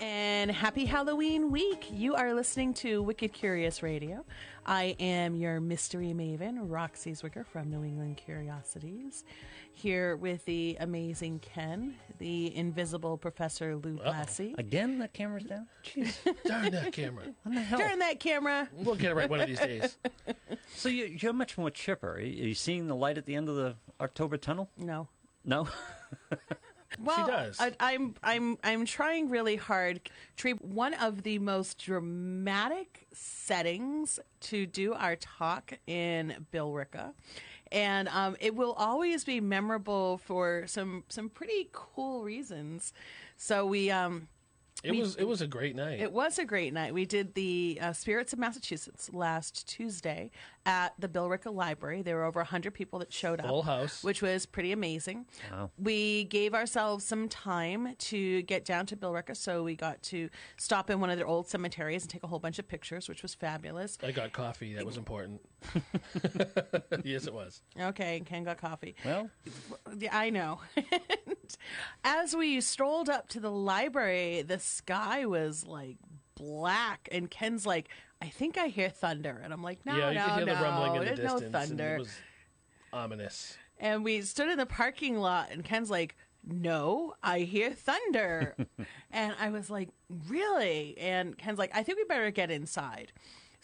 and happy Halloween week. You are listening to Wicked Curious Radio. I am your mystery maven, Roxie Zwicker from New England Curiosities, here with the amazing Ken, the invisible Professor Lou Blassie. Again, the camera's down? Jeez. Darn that camera. What the hell? Turn that camera. We'll get it right one of these days. So you, you're much more chipper. Are you seeing the light at the end of the October tunnel? No. No? Well, she does. I, I'm I'm I'm trying really hard. Tree, one of the most dramatic settings to do our talk in Billerica, and um, it will always be memorable for some some pretty cool reasons. So we um, It was it was a great night. it was a great night. We did the uh, Spirits of Massachusetts last Tuesday at the Billerica Library. There were over 100 people that showed up. Full house. Which was pretty amazing. Wow. We gave ourselves some time to get down to Billerica, so we got to stop in one of their old cemeteries and take a whole bunch of pictures, which was fabulous. I got coffee. That was important. yes, it was. Okay, Ken got coffee. well, Yeah, I know. As we strolled up to the library, the sky was like black, and Ken's like, "I think I hear thunder," and I'm like, "No, yeah, you no, could hear no, the rumbling in the there's distance. no and thunder." it was ominous. And we stood in the parking lot, and Ken's like, No, I hear thunder. and I was like, Really? And Ken's like, I think we better get inside.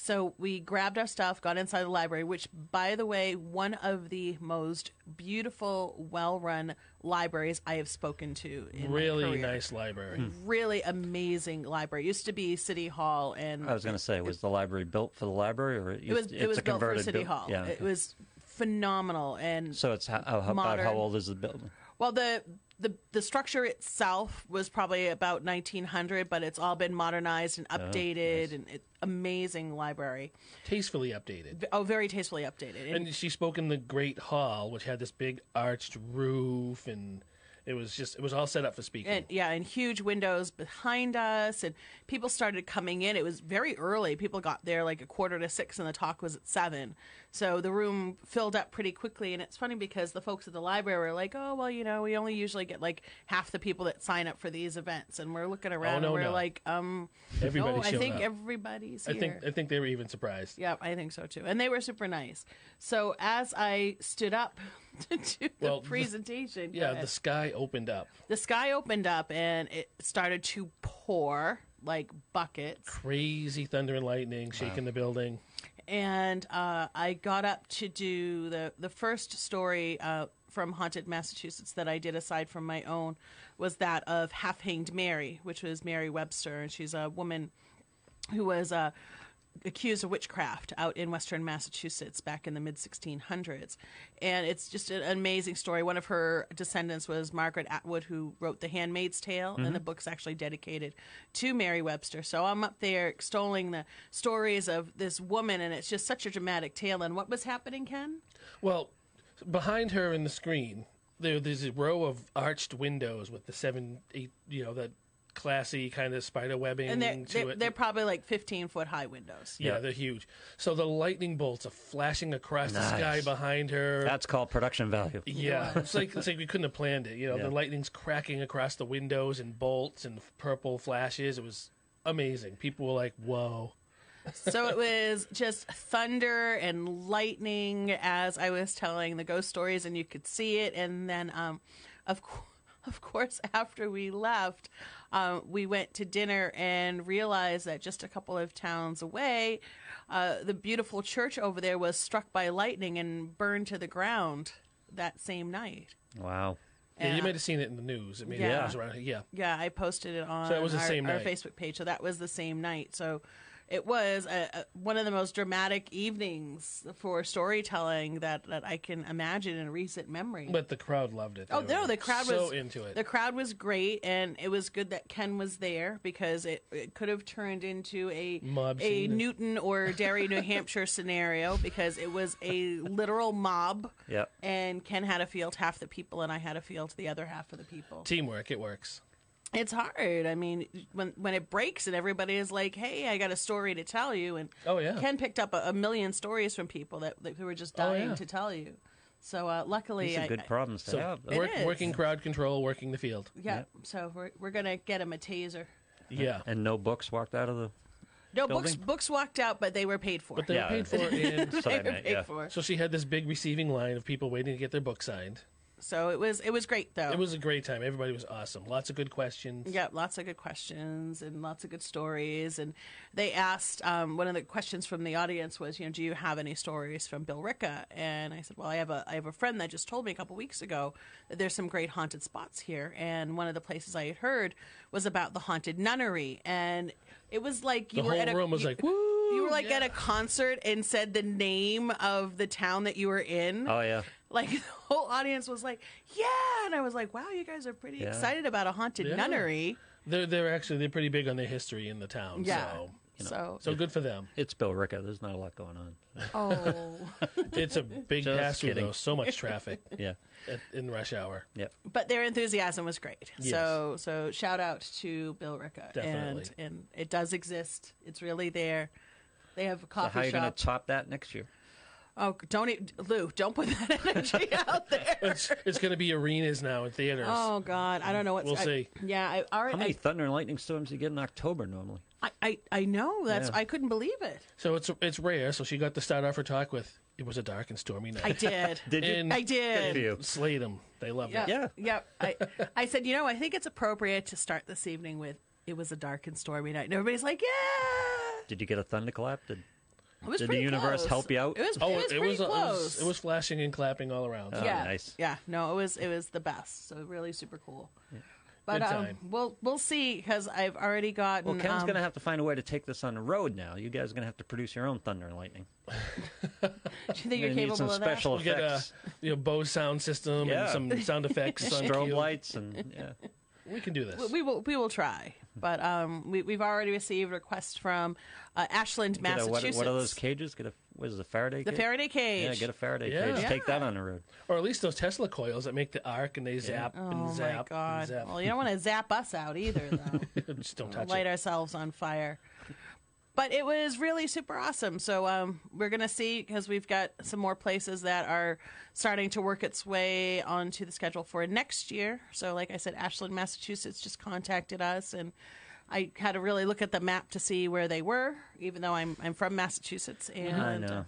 So we grabbed our stuff, got inside the library, which, by the way, one of the most beautiful, well run libraries I have spoken to in Really career. nice library. Hmm. Really amazing library. It used to be City Hall, and I was going to say, was the library built for the library, or it was it's it was a built for converted City buil- Hall. Yeah. It okay. was phenomenal, and So it's how, how, about modern. how old is the building? Well, the the the structure itself was probably about 1900, but it's all been modernized and oh, updated, and it, amazing library. Tastefully updated. Oh, very tastefully updated. And, And she spoke in the great hall, which had this big arched roof, and it was just it was all set up for speaking. and yeah, and huge windows behind us, and people started coming in. It was very early. People got there like a quarter to six, and the talk was at seven. So the room filled up pretty quickly. And it's funny because the folks at the library were like, "Oh, well, you know, we only usually get like half the people that sign up for these events," and we're looking around Oh, no, and we're no. like, "Um, Everybody no, I think up. everybody's I here." think I think they were even surprised. Yeah, I think so too. And they were super nice. So as I stood up to do the Well, the- presentation, go Yeah, the sky opened up. the sky opened up and it started to pour like buckets. Crazy thunder and lightning shaking the building. And uh, I got up to do the the first story uh, from Haunted Massachusetts that I did aside from my own was that of Half Hanged Mary, which was Mary Webster, and she's a woman who was uh, accused of witchcraft out in western Massachusetts back in the mid 1600s. And it's just an amazing story. One of her descendants was Margaret Atwood, who wrote The Handmaid's Tale, and the mm-hmm. book's actually dedicated to Mary Webster. So I'm up there extolling the stories of this woman, and it's just such a dramatic tale. And what was happening, Ken? Well, behind her in the screen, there, there's a row of arched windows with the seven, eight, you know, that classy kind of spider webbing And they're, to they're, it. they're probably like 15 foot high windows. yeah, Yeah. they're huge. So the lightning bolts are flashing across the sky behind her. That's called production value. yeah, it's like it's like we couldn't have planned it. You know, Yeah. the lightning's cracking across the windows and bolts and purple flashes. It was amazing. People were like, "Whoa!" so it was just thunder and lightning as I was telling the ghost stories, and you could see it. And then, um, of course. Of course, after we left, um, we went to dinner and realized that just a couple of towns away, uh, the beautiful church over there was struck by lightning and burned to the ground that same night. Wow. Yeah, you And- might have seen it in the news. It made Yeah. the news around. Yeah, Yeah, I posted it on So it was the our, same our. Facebook page. So that was the same night. So it was a, a, one of the most dramatic evenings for storytelling that, that I can imagine in recent memory. but the crowd loved it. Oh no! The crowd was so was into it. The crowd was great, and it was good that Ken was there because it, it could have turned into a Mob a scene. Newton or Derry, New Hampshire scenario because it was a literal mob. Yep. And Ken had a field half the people, and I had a field the other half of the people. Teamwork, it works. It's hard. I mean, when when it breaks and everybody is like, "Hey, I got a story to tell you," and Oh, yeah. Ken picked up a, a million stories from people that, that who were just Oh, dying yeah. to tell you. So uh, luckily, These are I- good I- problems to So have. It work, is. working crowd control, working the field. yeah. So we're we're gonna get him a taser. Yeah. And no books walked out of the. No books. Building? Books walked out, but they were paid for. But they Yeah. were paid for, and they were paid Yeah. for. so she had this big receiving line of people waiting to get their book signed. So it was it was great though. It was a great time. Everybody was awesome. Lots of good questions. Yeah, lots of good questions and lots of good stories. And they asked um, one of the questions from the audience was, you know, do you have any stories from Billerica? And I said, well, I have a I have a friend that just told me a couple weeks ago that there's some great haunted spots here. And one of the places I had heard was about the haunted nunnery, and it was like you The were whole at a room was you- like, "Woo!" You were like at a concert and said the name of the town that you were in. Oh yeah. Like the whole audience was like, "Yeah!" And I was like, "Wow, you guys are pretty Yeah. excited about a haunted Yeah. nunnery." They're they're actually they're pretty big on their history in the town. Yeah. So So, so good for them. It's Billerica. There's not a lot going on. oh, It's a big Just pass through kidding. though. So much traffic Yeah. at, in rush hour. Yep. but their enthusiasm was great. Yes. So, so shout out to Billerica, Definitely. and and it does exist. It's really there. They have a So coffee how are you going shop. to top that next year? Oh, don't e- Lou, don't put that energy out there. It's it's going to be arenas now in theaters. Oh God, I don't know what's. We'll I- see. yeah, I already. How many I, thunder and lightning storms do you get in October normally? I, I, I know that's. Yeah. I couldn't believe it. So it's it's rare. So she got to start off her talk with it was a dark and stormy night. I did. Did you? And- I did. Good for you. Slayed them. They loved Yeah. it. Yeah. Yeah. I, I said, you know, I think it's appropriate to start this evening with it was a dark and stormy night. And everybody's like, yeah. Did you get a thunderclap? Did It was Did the pretty universe close. help you out? It was, Oh, it was it pretty was, it close. was it was flashing and clapping all around. Oh, yeah. nice. Yeah. No, it was it was the best. So really super cool. But Good um, time. we'll we'll see because I've already gotten. Well, Ken's um, going to have to find a way to take this on the road now. You guys are going to have to produce your own thunder and lightning. Do you think you're You're gonna need capable some of special We'll get a effects, you know Bose sound system Yeah. and some sound effects on strobe cue. lights, and yeah. We can do this. that? We will we will try. But um, we, we've already received requests from uh, Ashland, Get a- what, Massachusetts. what are those cages? Get a what is it, a Faraday? The cage? Faraday cage. Yeah, get a Faraday Yeah. cage. Take that on the road. or at least those Tesla coils that make the arc and they zap Oh and my zap god! and zap. Well, you don't want to zap us out either, though. Just don't touch Light it. ourselves on fire. But it was really super awesome. So um, we're gonna see because we've got some more places that are starting to work its way onto the schedule for next year. So, like I said, Ashland, Massachusetts just contacted us, and I had to really look at the map to see where they were, even though I'm I'm from Massachusetts, and I know. uh,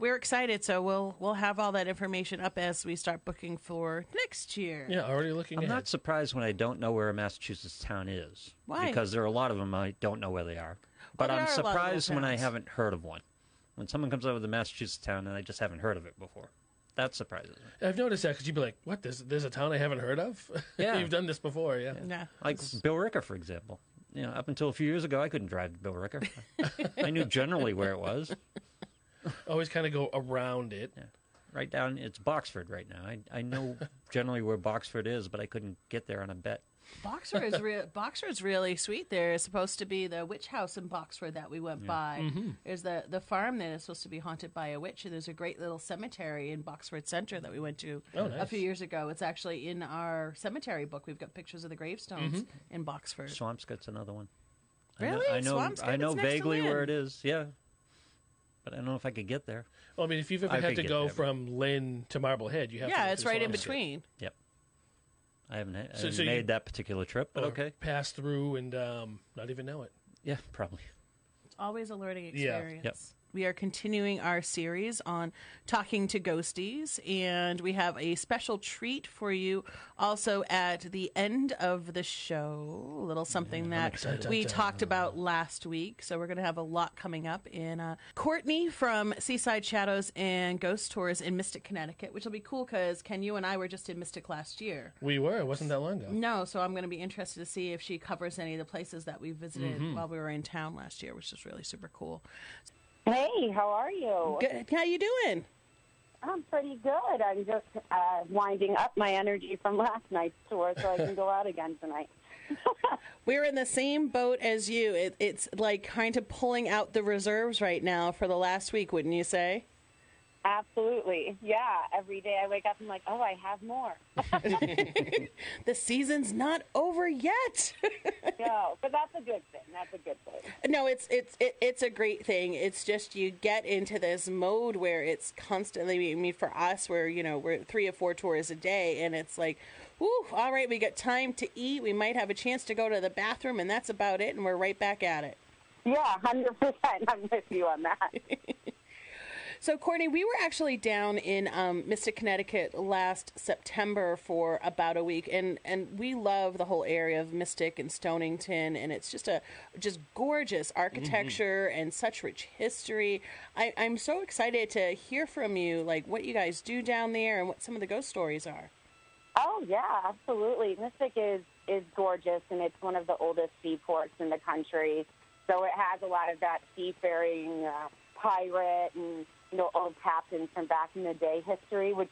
we're excited. So we'll we'll have all that information up as we start booking for next year. Yeah, already looking I'm ahead. not surprised when I don't know where a Massachusetts town is. Why? Because there are a lot of them I don't know where they are. But there I'm are a lot of little surprised when I haven't heard of one. When someone comes up with a Massachusetts town and I just haven't heard of it before. That surprises me. I've noticed that because you'd be like, "What? There's there's a town I haven't heard of." Yeah. You've done this before, yeah. Yeah. Like Billerica, for example. You know, up until a few years ago, I couldn't drive to Billerica. I knew generally where it was. Always kind of go around it. Right down, it's Boxford right now. I, I know generally where Boxford is, but I couldn't get there on a bet. Boxer is re- Boxer is really sweet. There is supposed to be the witch house in Boxford that we went by. Mm-hmm. There's the the farm that is supposed to be haunted by a witch, and there's a great little cemetery in Boxford Center that we went to Oh, a few years ago. It's actually in our cemetery book. We've got pictures of the gravestones Mm-hmm. in Boxford. Swampscott's another one. Really? I know. I know, I know It's next to vaguely where it is. Yeah, but I don't know if I could get there. Well, I mean, if you've ever I had to go there, from Lynn to Marblehead, you have to Yeah, go it's through right in between. Yep. I haven't, I haven't so you- made that particular trip, but Or okay. Pass through and um, not even know it. Yeah, probably. It's always a learning experience. Yeah. experience. Yep. We are continuing our series on talking to ghosties, and we have a special treat for you also at the end of the show. A little something that excited. we talked about last week. So we're going to have a lot coming up. In uh, Courtney from Seaside Shadows and Ghost Tours in Mystic, Connecticut, which will be cool because Ken, you and I were just in Mystic last year. We were. It wasn't that long ago. No, so I'm going to be interested to see if she covers any of the places that we visited while we were in town last year, which is really super cool. Hey, how are you? Good. How you doing? I'm pretty good. I'm just uh, winding up my energy from last night's tour so I can go out again tonight. We're in the same boat as you. It, it's like kind of pulling out the reserves right now for the last week, wouldn't you say? Absolutely. Yeah. Every day I wake up and I'm like, oh, I have more. The season's not over yet. no, but that's a good thing. That's a good thing. no, it's it's it, it's a great thing. It's just you get into this mode where it's constantly. I mean, for us, we're you know we're three or four tours a day, and it's like, Woo, all right, we got time to eat. We might have a chance to go to the bathroom, and that's about it, and we're right back at it. Yeah, hundred percent. I'm with you on that. So, Courtney, we were actually down in um, Mystic, Connecticut last September for about a week, and, and we love the whole area of Mystic and Stonington, and it's just a just gorgeous architecture and such rich history. I, I'm so excited to hear from you, like what you guys do down there and what some of the ghost stories are. Oh yeah, absolutely. Mystic is is gorgeous, and it's one of the oldest seaports in the country. So it has a lot of that seafaring uh, pirate and you know old captains from back in the day history, which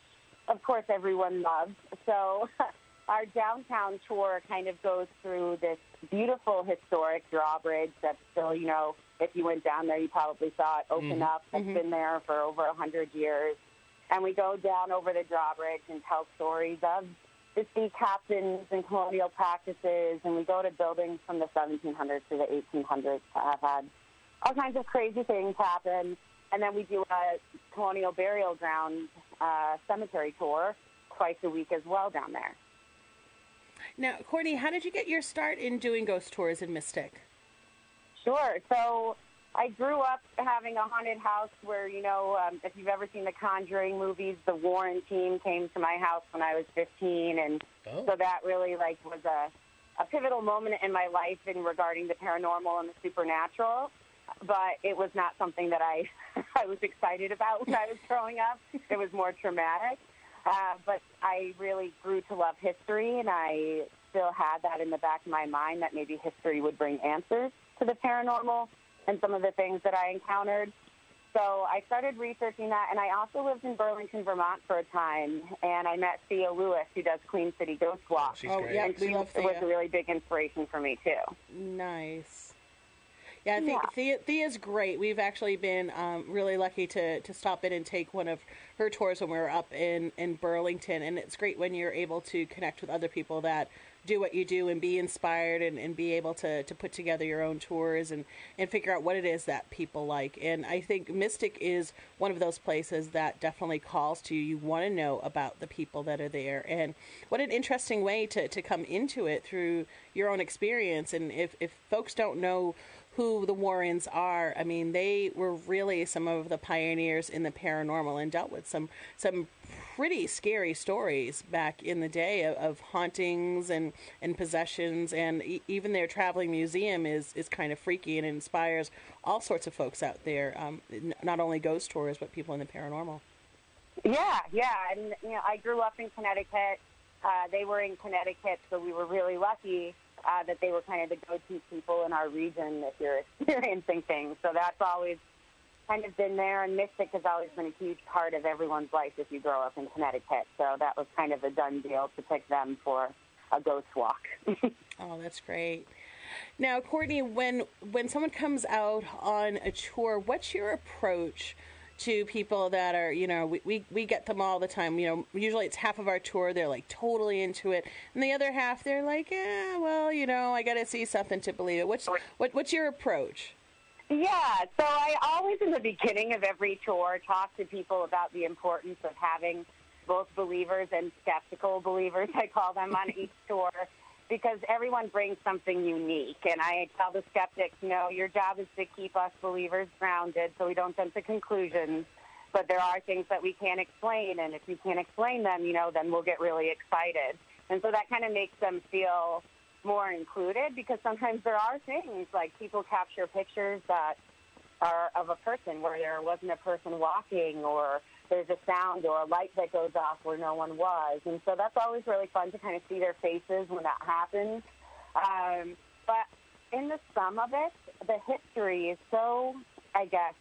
of course everyone loves. So our downtown tour kind of goes through this beautiful historic drawbridge that's still, you know, if you went down there, you probably saw it open mm-hmm. up. It's mm-hmm. been there for over a hundred years. And we go down over the drawbridge and tell stories of the sea captains and colonial practices. And we go to buildings from the 1700s to the 1800s that have had all kinds of crazy things happen. And then we do a colonial burial ground uh, cemetery tour twice a week as well down there. Now, Courtney, how did you get your start in doing ghost tours in Mystic? Sure. So I grew up having a haunted house where, you know, um, if you've ever seen the Conjuring movies, the Warren team came to my house when I was 15, and Oh. so that really like was a a pivotal moment in my life in regarding the paranormal and the supernatural. But it was not something that I I was excited about when I was growing up. It was more traumatic. Uh, but I really grew to love history, and I still had that in the back of my mind that maybe history would bring answers to the paranormal and some of the things that I encountered. So I started researching that, and I also lived in Burlington, Vermont for a time, and I met Thea Lewis, who does Queen City Ghost Walk. She's Oh, yeah. and we she love was a really big inspiration for me too. Nice. Yeah, I think Yeah. Thea, Thea's great. We've actually been um, really lucky to, to stop in and take one of her tours when we were up in, in Burlington. And it's great when you're able to connect with other people that do what you do and be inspired and, and be able to, to put together your own tours and, and figure out what it is that people like. And I think Mystic is one of those places that definitely calls to you. You want to know about the people that are there. And what an interesting way to, to come into it through your own experience. And if, if folks don't know who the Warrens are. I mean, they were really some of the pioneers in the paranormal and dealt with some some pretty scary stories back in the day of, of hauntings and, and possessions. And e- even their traveling museum is, is kind of freaky and inspires all sorts of folks out there, um, n- not only ghost tours, but people in the paranormal. Yeah, yeah, and you know, I grew up in Connecticut. Uh, they were in Connecticut, so we were really lucky uh, that they were kind of the go-to people in our region if you're experiencing things. So that's always kind of been there, and Mystic has always been a huge part of everyone's life if you grow up in Connecticut. So that was kind of a done deal to pick them for a ghost walk. Oh, that's great. Now, Courtney, when when someone comes out on a tour, what's your approach to people that are, you know, we, we, we get them all the time. You know, usually it's half of our tour, they're like totally into it. And the other half, they're like, yeah, well, you know, I got to see something to believe it. What's, what, what's your approach? Yeah, so I always in the beginning of every tour talk to people about the importance of having both believers and skeptical believers, I call them on each tour, because everyone brings something unique. And I tell the skeptics, no, your job is to keep us believers grounded so we don't jump to conclusions. But there are things that we can't explain, and if you can't explain them, you know, then we'll get really excited. And so that kind of makes them feel more included because sometimes there are things like people capture pictures that are of a person where there wasn't a person walking or there's a sound or a light that goes off where no one was. And so that's always really fun to kind of see their faces when that happens. Um, but in the sum of it, the history is so, I guess,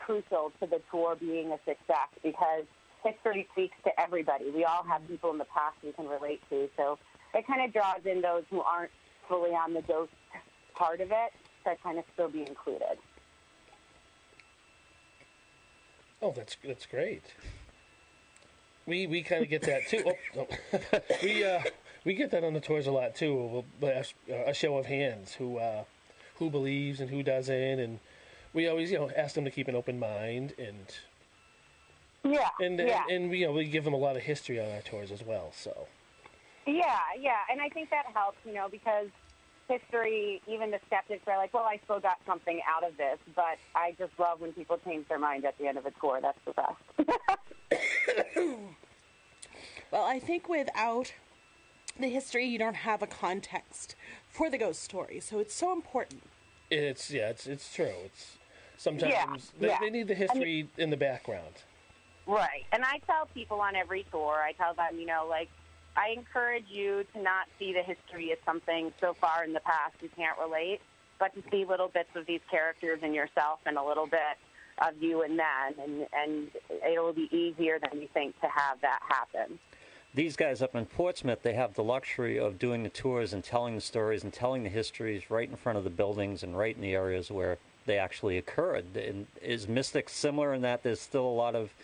crucial to the tour being a success because history speaks to everybody. We all have people in the past we can relate to. So it kind of draws in those who aren't fully on the ghost part of it to kind of still be included. Oh, that's that's great. We we kind of get that too. Oh, we uh, we get that on the tours a lot too. We'll, a, a show of hands who uh, who believes and who doesn't, and we always you know ask them to keep an open mind and Yeah, and yeah. and, and we, you know we give them a lot of history on our tours as well. So Yeah, yeah, and I think that helps, you know, because history, even the skeptics are like, well, I still got something out of this, but I just love when people change their mind at the end of a tour. That's the best. Well, I think without the history, you don't have a context for the ghost story. So it's so important. It's yeah, it's it's true. It's sometimes Yeah, they, yeah. they need the history in the background. Right. And I tell people on every tour, I tell them, you know, like, I encourage you to not see the history as something so far in the past you can't relate, but to see little bits of these characters in yourself and a little bit of you in them. And, and it'll be easier than you think to have that happen. These guys up in Portsmouth, they have the luxury of doing the tours and telling the stories and telling the histories right in front of the buildings and right in the areas where they actually occurred. And is Mystic similar in that there's still a lot of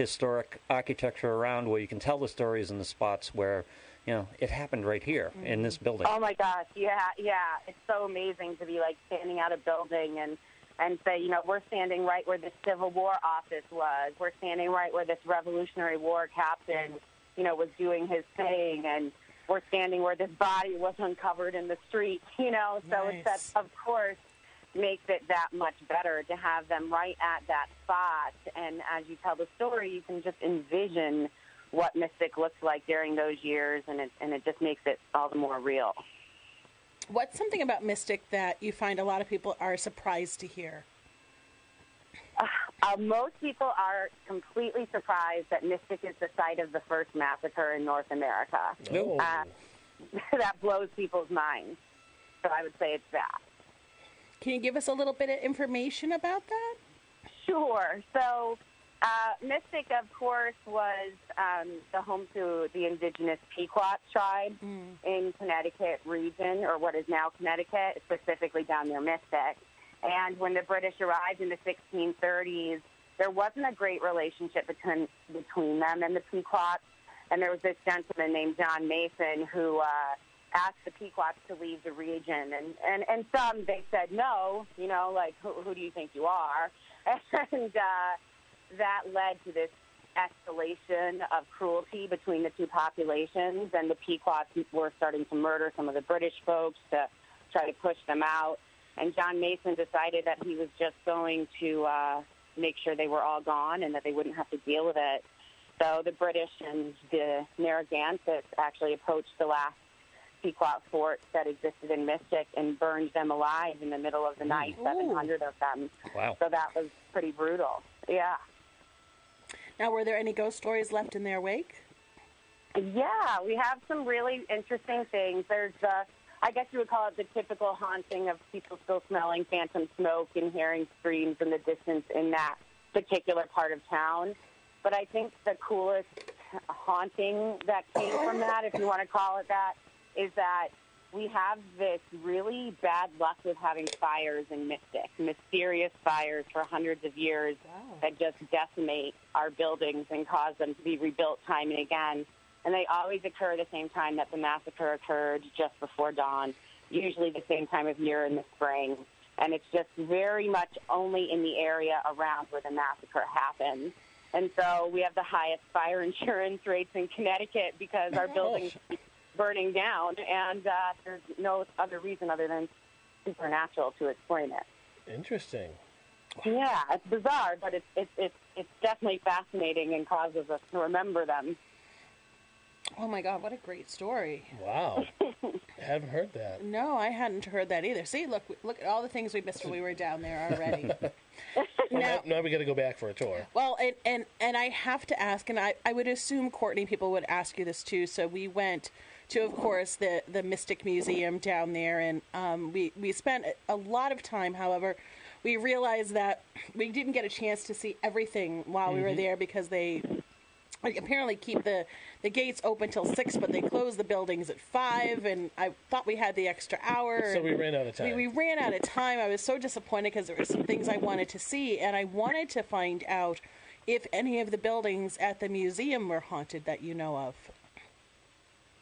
historic architecture around where you can tell the stories in the spots where, you know, it happened right here in this mm-hmm. building. Oh my gosh, yeah, yeah. It's so amazing to be like standing out a building and and say, you know, we're standing right where the Civil War office was. We're standing right where this Revolutionary War captain, you know, was doing his thing and we're standing where this body was uncovered in the street, you know. So it's Nice. that of course makes it that much better to have them right at that spot and as you tell the story you can just envision what Mystic looks like during those years and it and it just makes it all the more real. What's something about Mystic that you find a lot of people are surprised to hear? Uh, most people are completely surprised that Mystic is the site of the first massacre in North America. Oh, Uh, that blows people's minds. So I would say it's that. Can you give us a little bit of information about that? Sure. So uh, Mystic, of course, was um, the home to the indigenous Pequot tribe in Connecticut region, or what is now Connecticut, specifically down near Mystic. And when the British arrived in the 1630s, there wasn't a great relationship between between them and the Pequots. And there was this gentleman named John Mason who uh, asked the Pequots to leave the region. And, and, and some, they said no, you know, like, who, who do you think you are? And uh, that led to this escalation of cruelty between the two populations. And the Pequots were starting to murder some of the British folks to try to push them out. And John Mason decided that he was just going to uh, make sure they were all gone and that they wouldn't have to deal with it. So the British and the Narragansett actually approached the last Pequot fort that existed in Mystic and burned them alive in the middle of the mm. night, Ooh. 700 of them. Wow. So that was pretty brutal. Yeah. Now, were there any ghost stories left in their wake? Yeah, we have some really interesting things. There's the, I guess you would call it the typical haunting of people still smelling phantom smoke and hearing screams in the distance in that particular part of town. But I think the coolest haunting that came from that, if you want to call it that, is that we have this really bad luck with having fires in Mystic, mysterious fires for hundreds of years that just decimate our buildings and cause them to be rebuilt time and again. And they always occur the same time that the massacre occurred, just before dawn, usually the same time of year in the spring. And it's just very much only in the area around where the massacre happened. And so we have the highest fire insurance rates in Connecticut because our oh buildings keep burning down, and uh, there's no other reason other than supernatural to explain it. interesting. Yeah, it's bizarre, but it's it's it's, it's definitely fascinating and causes us to remember them. Oh my God, what a great story! Wow, I haven't heard that. No, I hadn't heard that either. See, look, look at all the things we missed when we were down there already. Now, now, now we got to go back for a tour. well, and, and and I have to ask, and I, I would assume Courtney people would ask you this too. So we went to, of course, the the Mystic Museum down there, and um, we we spent a lot of time. However, we realized that we didn't get a chance to see everything while we were there because they apparently keep the the gates open till six, but they close the buildings at five. And I thought we had the extra hour. So we ran out of time. We, we ran out of time. I was so disappointed because there were some things I wanted to see, and I wanted to find out if any of the buildings at the museum were haunted that you know of.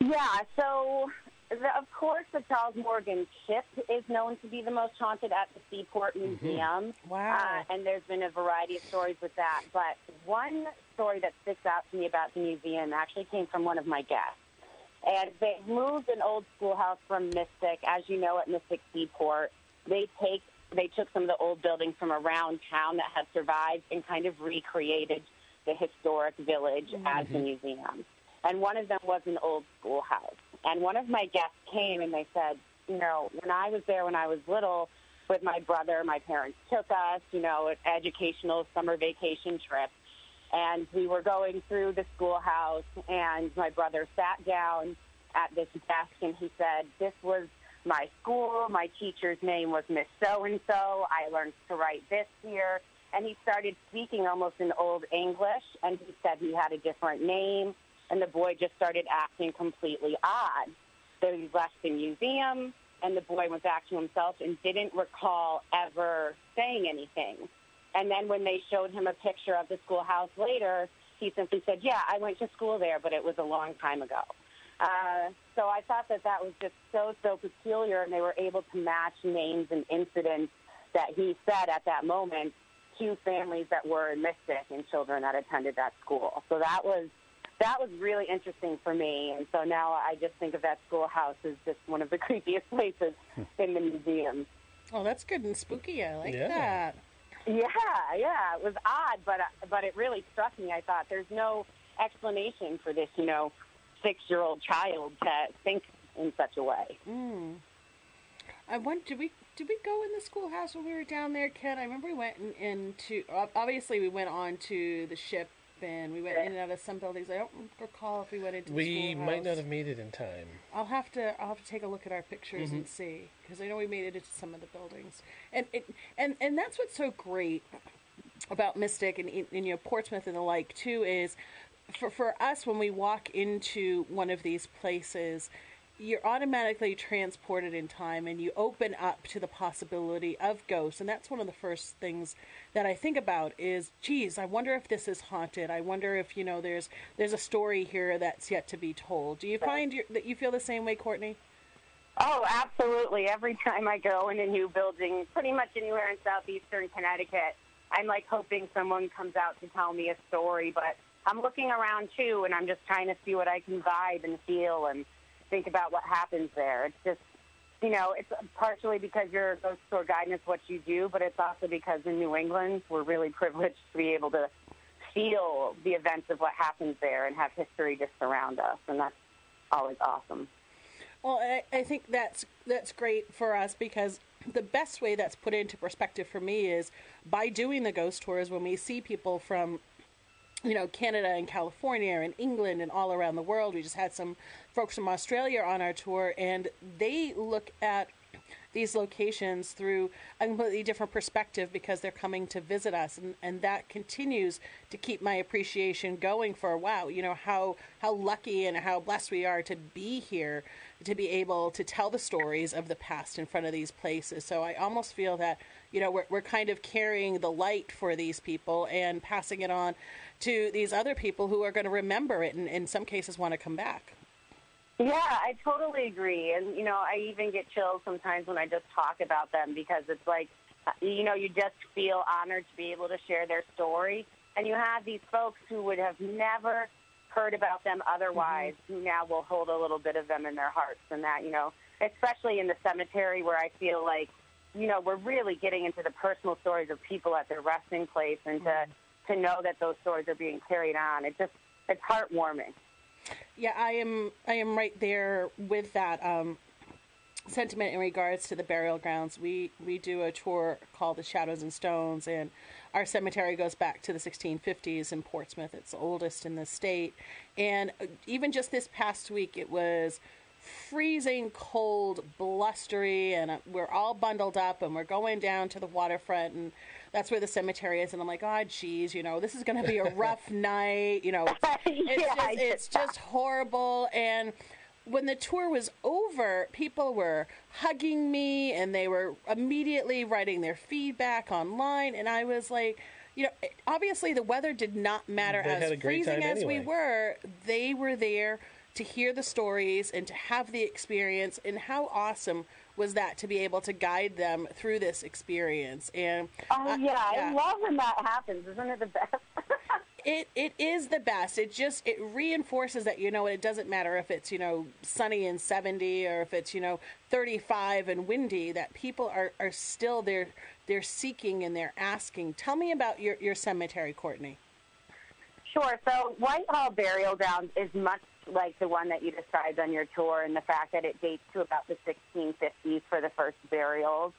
Yeah, so the, of course the Charles Morgan ship is known to be the most haunted at the Seaport Museum. Wow. Uh, and there's been a variety of stories with that. But one story that sticks out to me about the museum actually came from one of my guests. And they moved an old schoolhouse from Mystic, as you know, at Mystic Seaport. They take they took some of the old buildings from around town that had survived and kind of recreated the historic village as a museum. And one of them was an old schoolhouse. And one of my guests came and they said, you know, when I was there when I was little with my brother, my parents took us, you know, an educational summer vacation trip. And we were going through the schoolhouse and my brother sat down at this desk and he said, this was my school. My teacher's name was Miss So and So. I learned to write this here. And he started speaking almost in Old English, and he said he had a different name, and the boy just started acting completely odd. He left the museum, and the boy went back to himself and didn't recall ever saying anything. And then when they showed him a picture of the schoolhouse later, he simply said, yeah, I went to school there, but it was a long time ago. Uh, so I thought that that was just so, so peculiar, and they were able to match names and incidents that he said at that moment to families that were in Mystic and children that attended that school. So that was that was really interesting for me, and so now I just think of that schoolhouse as just one of the creepiest places hmm. in the museum. Oh, that's good and spooky. I like Yeah. that. Yeah, yeah, it was odd, but uh, but it really struck me. I thought there's no explanation for this, you know, six-year-old child to think in such a way. Hmm. I went. Did we did we go in the schoolhouse when we were down there, Ken? I remember we went in, into. ob- Obviously, we went on to the ship and we went in and out of some buildings. I don't recall if we went into. the We might not have made it in time. I'll have to. I'll have to take a look at our pictures Mm-hmm. and see because I know we made it into some of the buildings, and it, and and that's what's so great about Mystic and, and you know Portsmouth and the like too is for for us when we walk into one of these places. You're automatically transported in time, and you open up to the possibility of ghosts, and that's one of the first things that I think about is, geez, I wonder if this is haunted. I wonder if you know there's there's a story here that's yet to be told. Do you find you that you feel the same way, Courtney? Oh, absolutely. Every time I go in a new building, pretty much anywhere in southeastern Connecticut, I'm like hoping someone comes out to tell me a story. But I'm looking around too, and I'm just trying to see what I can vibe and feel and think about what happens there. It's just, you know, it's partially because you're ghost tour guide it's what you do, but it's also because in New England, we're really privileged to be able to feel the events of what happens there and have history just surround us. And that's always awesome. Well, I, I think that's that's great for us because the best way that's put into perspective for me is by doing the ghost tours when we see people from you know Canada and California and England and all around the world. We just had some folks from Australia on our tour, and they look at these locations through a completely different perspective because they're coming to visit us and, and that continues to keep my appreciation going for wow you know how how lucky and how blessed we are to be here to be able to tell the stories of the past in front of these places so i almost feel that you know we're, we're kind of carrying the light for these people and passing it on to these other people who are going to remember it and in some cases want to come back Yeah, I totally agree. And, you know, I even get chills sometimes when I just talk about them because it's like, uh, you know, you just feel honored to be able to share their story. And you have these folks who would have never heard about them otherwise who now will hold a little bit of them in their hearts. And that, you know, especially in the cemetery where I feel like, you know, we're really getting into the personal stories of people at their resting place and to, to know that those stories are being carried on. It just, it's heartwarming. Yeah, I am. I am right there with that um, sentiment in regards to the burial grounds. We we do a tour called the Shadows and Stones, and our cemetery goes back to the 1650s in Portsmouth. It's the oldest in the state, and even just this past week, it was freezing cold, blustery, and we're all bundled up, and we're going down to the waterfront, and that's where the cemetery is. And I'm like, oh, geez, you know, this is going to be a rough night. You know, it's, it's Yeah, just, it's just horrible. And when the tour was over, people were hugging me, and they were immediately writing their feedback online, and I was like. You know, obviously the weather did not matter They as had a great freezing time as we were. They were there to hear the stories and to have the experience and how awesome was that to be able to guide them through this experience and Oh yeah, yeah. I love when that happens. Isn't it the best? it, it is the best. It just it reinforces that you know it doesn't matter if it's you know sunny and seventy or if it's you know thirty five and windy. That people are, are still there. They're seeking and they're asking. Tell me about your your cemetery, Courtney. Sure. So Whitehall Burial Ground is much like the one that you described on your tour, and the fact that it dates to about the 1650s for the first burials,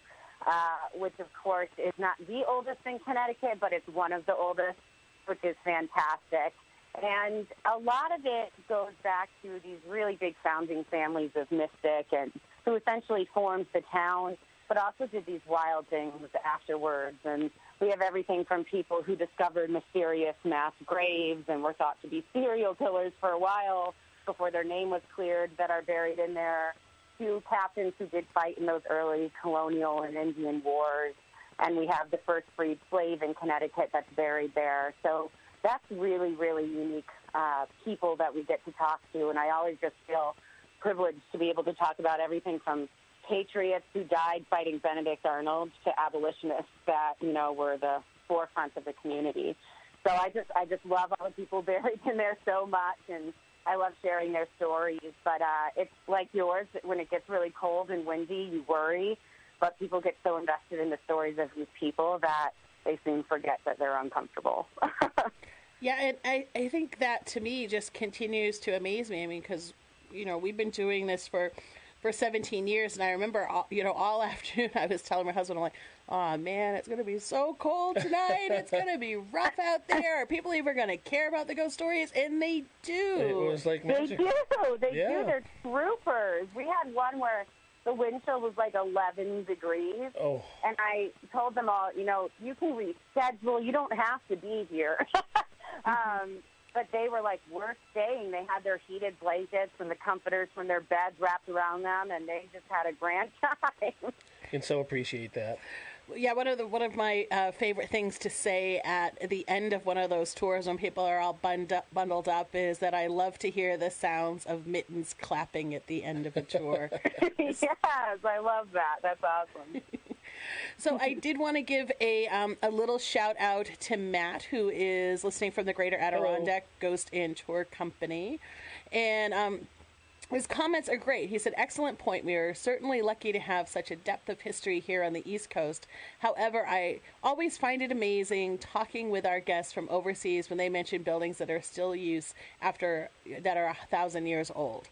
uh, which of course is not the oldest in Connecticut, but it's one of the oldest, which is fantastic. And a lot of it goes back to these really big founding families of Mystic and who essentially formed the town, but also did these wild things afterwards. And we have everything from people who discovered mysterious mass graves and were thought to be serial killers for a while before their name was cleared that are buried in there, to captains who did fight in those early colonial and Indian wars. And we have the first freed slave in Connecticut that's buried there. So that's really, really unique uh, people that we get to talk to. And I always just feel privileged to be able to talk about everything from patriots who died fighting Benedict Arnold to abolitionists that, you know, were the forefront of the community. So I just I just love all the people buried in there so much and I love sharing their stories. But uh, it's like yours, when it gets really cold and windy, you worry. But people get so invested in the stories of these people that they soon forget that they're uncomfortable. yeah, and I, I think that to me just continues to amaze me. I mean, because, you know, we've been doing this for for 17 years. And I remember, all, you know, all afternoon I was telling my husband, I'm like, oh man, it's going to be so cold tonight. it's going to be rough out there. Are people even going to care about the ghost stories? And they do. It was like magic. They do. They yeah. do. They're troopers. We had one where the wind chill was like 11 degrees. Oh. And I told them all, you know, you can reschedule. You don't have to be here. um, but they were like, we're staying. They had their heated blankets and the comforters from their beds wrapped around them, and they just had a grand time. And so appreciate that. Yeah, one of the one of my uh, favorite things to say at the end of one of those tours when people are all up, bundled up is that I love to hear the sounds of mittens clapping at the end of a tour. yes, I love that. That's awesome. So I did want to give a um, a little shout out to Matt, who is listening from the Greater Adirondack Hello. Ghost and Tour Company, and um, his comments are great. He said, Excellent point. We are certainly lucky to have such a depth of history here on the East Coast. However, I always find it amazing talking with our guests from overseas when they mention buildings that are still used after that are a thousand years old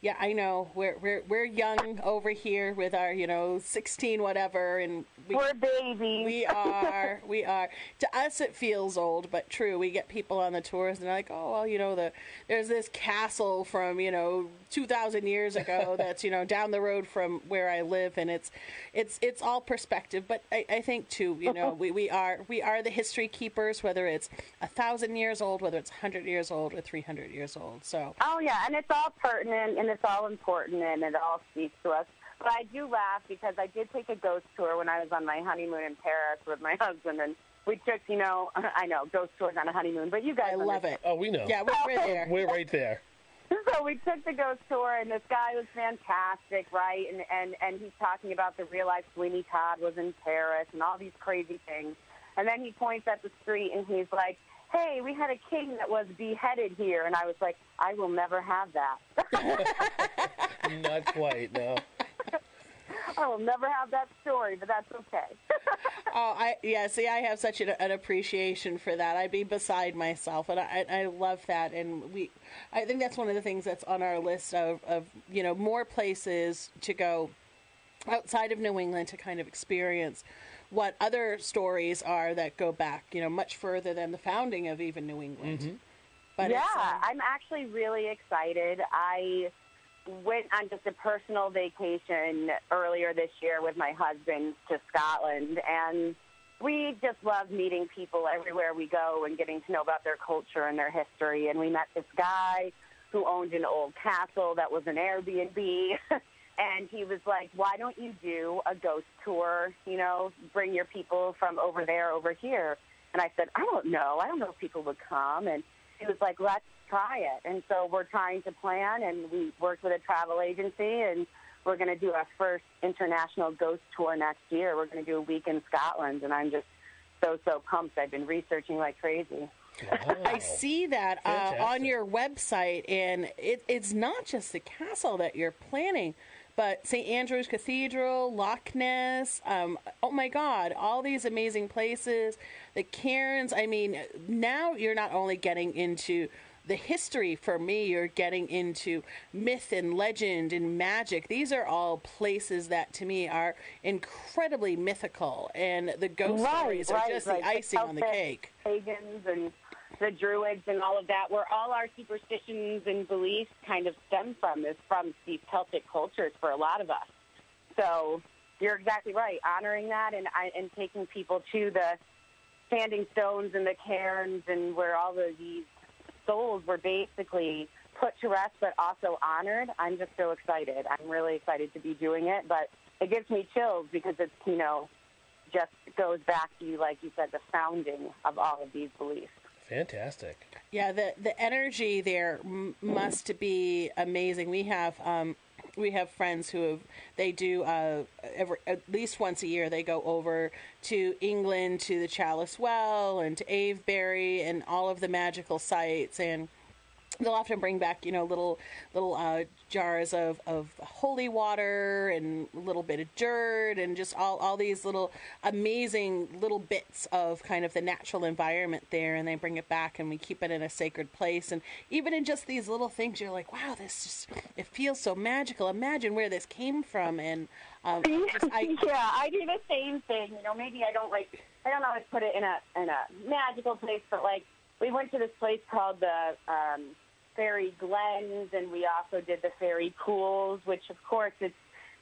yeah, I know. We're we're we're young over here with our you know sixteen whatever, and we, are babies. We are. we are. To us, it feels old, but true. We get people on the tours, and they're like, oh well, you know, the there's this castle from you know two thousand years ago that's you know down the road from where I live, and it's it's it's all perspective. But I, I think too, you know, we, we are we are the history keepers, whether it's a thousand years old, whether it's hundred years old, or three hundred years old. So. Oh yeah, and it's all pertinent and and it's all important and it all speaks to us. But I do laugh because I did take a ghost tour when I was on my honeymoon in Paris with my husband, and we took, you know, I know ghost tours on a honeymoon, but you guys, I love it. Oh, we know. Yeah, we're, we're there. we're right there. So we took the ghost tour, and this guy was fantastic, right? And and and he's talking about the real life Sweeney Todd was in Paris and all these crazy things. And then he points at the street, and he's like, hey, we had a king that was beheaded here. And I was like, I will never have that. Not quite, no. I will never have that story, but that's okay. oh, I yeah. See, I have such an, an, appreciation for that. I'd be beside myself, and I, I love that. And we, I think that's one of the things that's on our list of, of you know more places to go outside of New England to kind of experience what other stories are that go back, you know, much further than the founding of even New England. Mm-hmm. But yeah, um, I'm actually really excited. I went on just a personal vacation earlier this year with my husband to Scotland, and we just love meeting people everywhere we go and getting to know about their culture and their history. And we met this guy who owned an old castle that was an Airbnb. and he was like, "Why don't you do a ghost tour? You know, bring your people from over there over here." And I said, "I don't know. I don't know if people would come." And he was like, "Let's try it." And so we're trying to plan, and we worked with a travel agency, and we're going to do our first international ghost tour next year. We're going to do a week in Scotland, and I'm just so so pumped. I've been researching like crazy. I see that uh, on your website, and it, it's not just the castle that you're planning, but St. Andrew's Cathedral, Loch Ness. Um, oh my God, all these amazing places. The cairns. I mean, now you're not only getting into the history for me you're getting into myth and legend and magic these are all places that to me are incredibly mythical and the ghost stories are just the icing on the cake Pagans and the Druids and all of that, where all our superstitions and beliefs kind of stem from, is from these Celtic cultures for a lot of us. So you're exactly right, honoring that and and taking people to the standing stones and the cairns and where all of these souls were basically put to rest but also honored. I'm just so excited. I'm really excited to be doing it, but it gives me chills because it's, you know, just goes back to, like you said, the founding of all of these beliefs. Fantastic. Yeah, the the energy there m- must be amazing. We have um, we have friends who have they do uh, every, at least once a year they go over to England to the Chalice Well and to Avebury and all of the magical sites and they'll often bring back you know little little uh, jars of, of holy water and a little bit of dirt and just all, all these little amazing little bits of kind of the natural environment there and they bring it back and we keep it in a sacred place. And even in just these little things you're like wow this just it feels so magical. Imagine where this came from and um, just, I, yeah, I do the same thing. You know, maybe I don't like I don't to put it in a in a magical place, but like we went to this place called the um, Fairy Glens, and we also did the Fairy Pools, which of course it's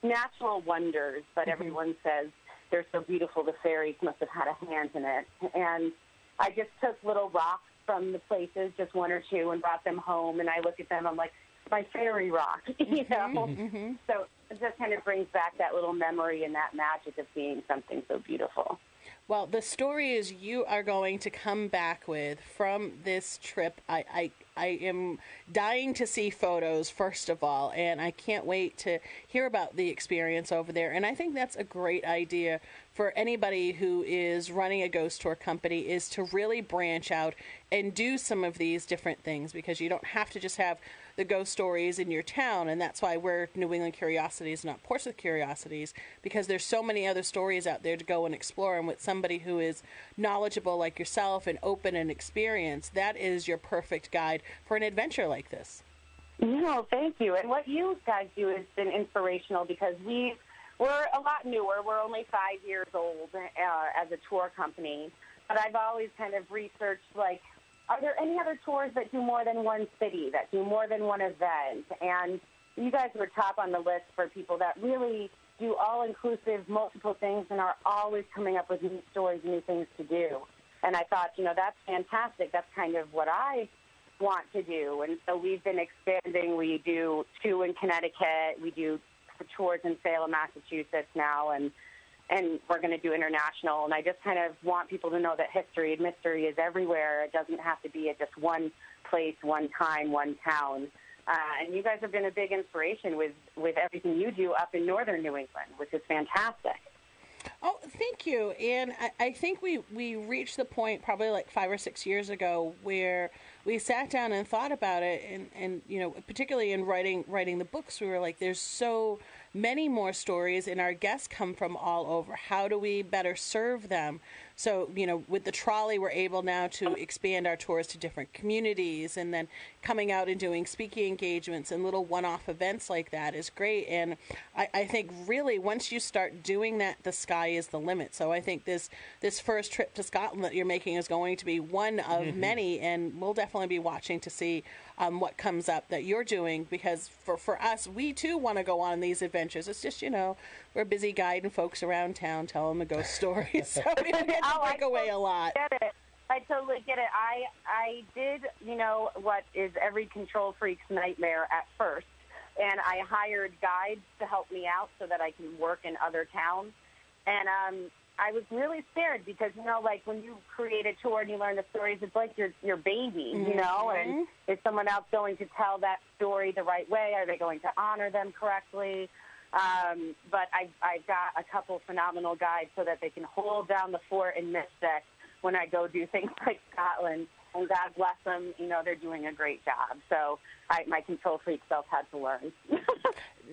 natural wonders, but mm-hmm. everyone says they're so beautiful. The fairies must have had a hand in it, and I just took little rocks from the places, just one or two, and brought them home. And I look at them, I'm like, my fairy rock, you mm-hmm. know. Mm-hmm. So it just kind of brings back that little memory and that magic of seeing something so beautiful. Well, the story is you are going to come back with from this trip. I, I, I am dying to see photos, first of all, and I can't wait to hear about the experience over there. And I think that's a great idea for anybody who is running a ghost tour company is to really branch out and do some of these different things because you don't have to just have the ghost stories in your town and that's why we're New England Curiosities not Portsmouth Curiosities because there's so many other stories out there to go and explore and with somebody who is knowledgeable like yourself and open and experienced that is your perfect guide for an adventure like this. No, thank you. And what you guys do has been inspirational because we we're a lot newer. We're only five years old uh, as a tour company, but I've always kind of researched like, are there any other tours that do more than one city, that do more than one event? And you guys were top on the list for people that really do all inclusive, multiple things, and are always coming up with new stories, new things to do. And I thought, you know, that's fantastic. That's kind of what I want to do. And so we've been expanding. We do two in Connecticut. We do tours in Salem, Massachusetts now, and and we're going to do international. And I just kind of want people to know that history and mystery is everywhere. It doesn't have to be at just one place, one time, one town. Uh, and you guys have been a big inspiration with, with everything you do up in northern New England, which is fantastic. Oh, thank you. And I, I think we, we reached the point probably like five or six years ago where we sat down and thought about it and, and you know, particularly in writing writing the books, we were like, there's so many more stories and our guests come from all over. How do we better serve them? So, you know, with the trolley, we're able now to expand our tours to different communities and then coming out and doing speaking engagements and little one off events like that is great. And I, I think really once you start doing that, the sky is the limit. So I think this, this first trip to Scotland that you're making is going to be one of many, and we'll definitely be watching to see um, what comes up that you're doing because for, for us, we too want to go on these adventures. It's just, you know, we're busy guiding folks around town, telling the ghost stories. So we get to Oh, I break away a lot. get it. I totally get it. I I did, you know, what is every control freak's nightmare at first, and I hired guides to help me out so that I can work in other towns. And um, I was really scared because you know, like when you create a tour and you learn the stories, it's like your your baby, you know. And is someone else going to tell that story the right way? Are they going to honor them correctly? Um, but I've, I've got a couple phenomenal guides so that they can hold down the fort in Mystic when I go do things like Scotland. and God bless them. You know, they're doing a great job. So I, my control freak self had to learn.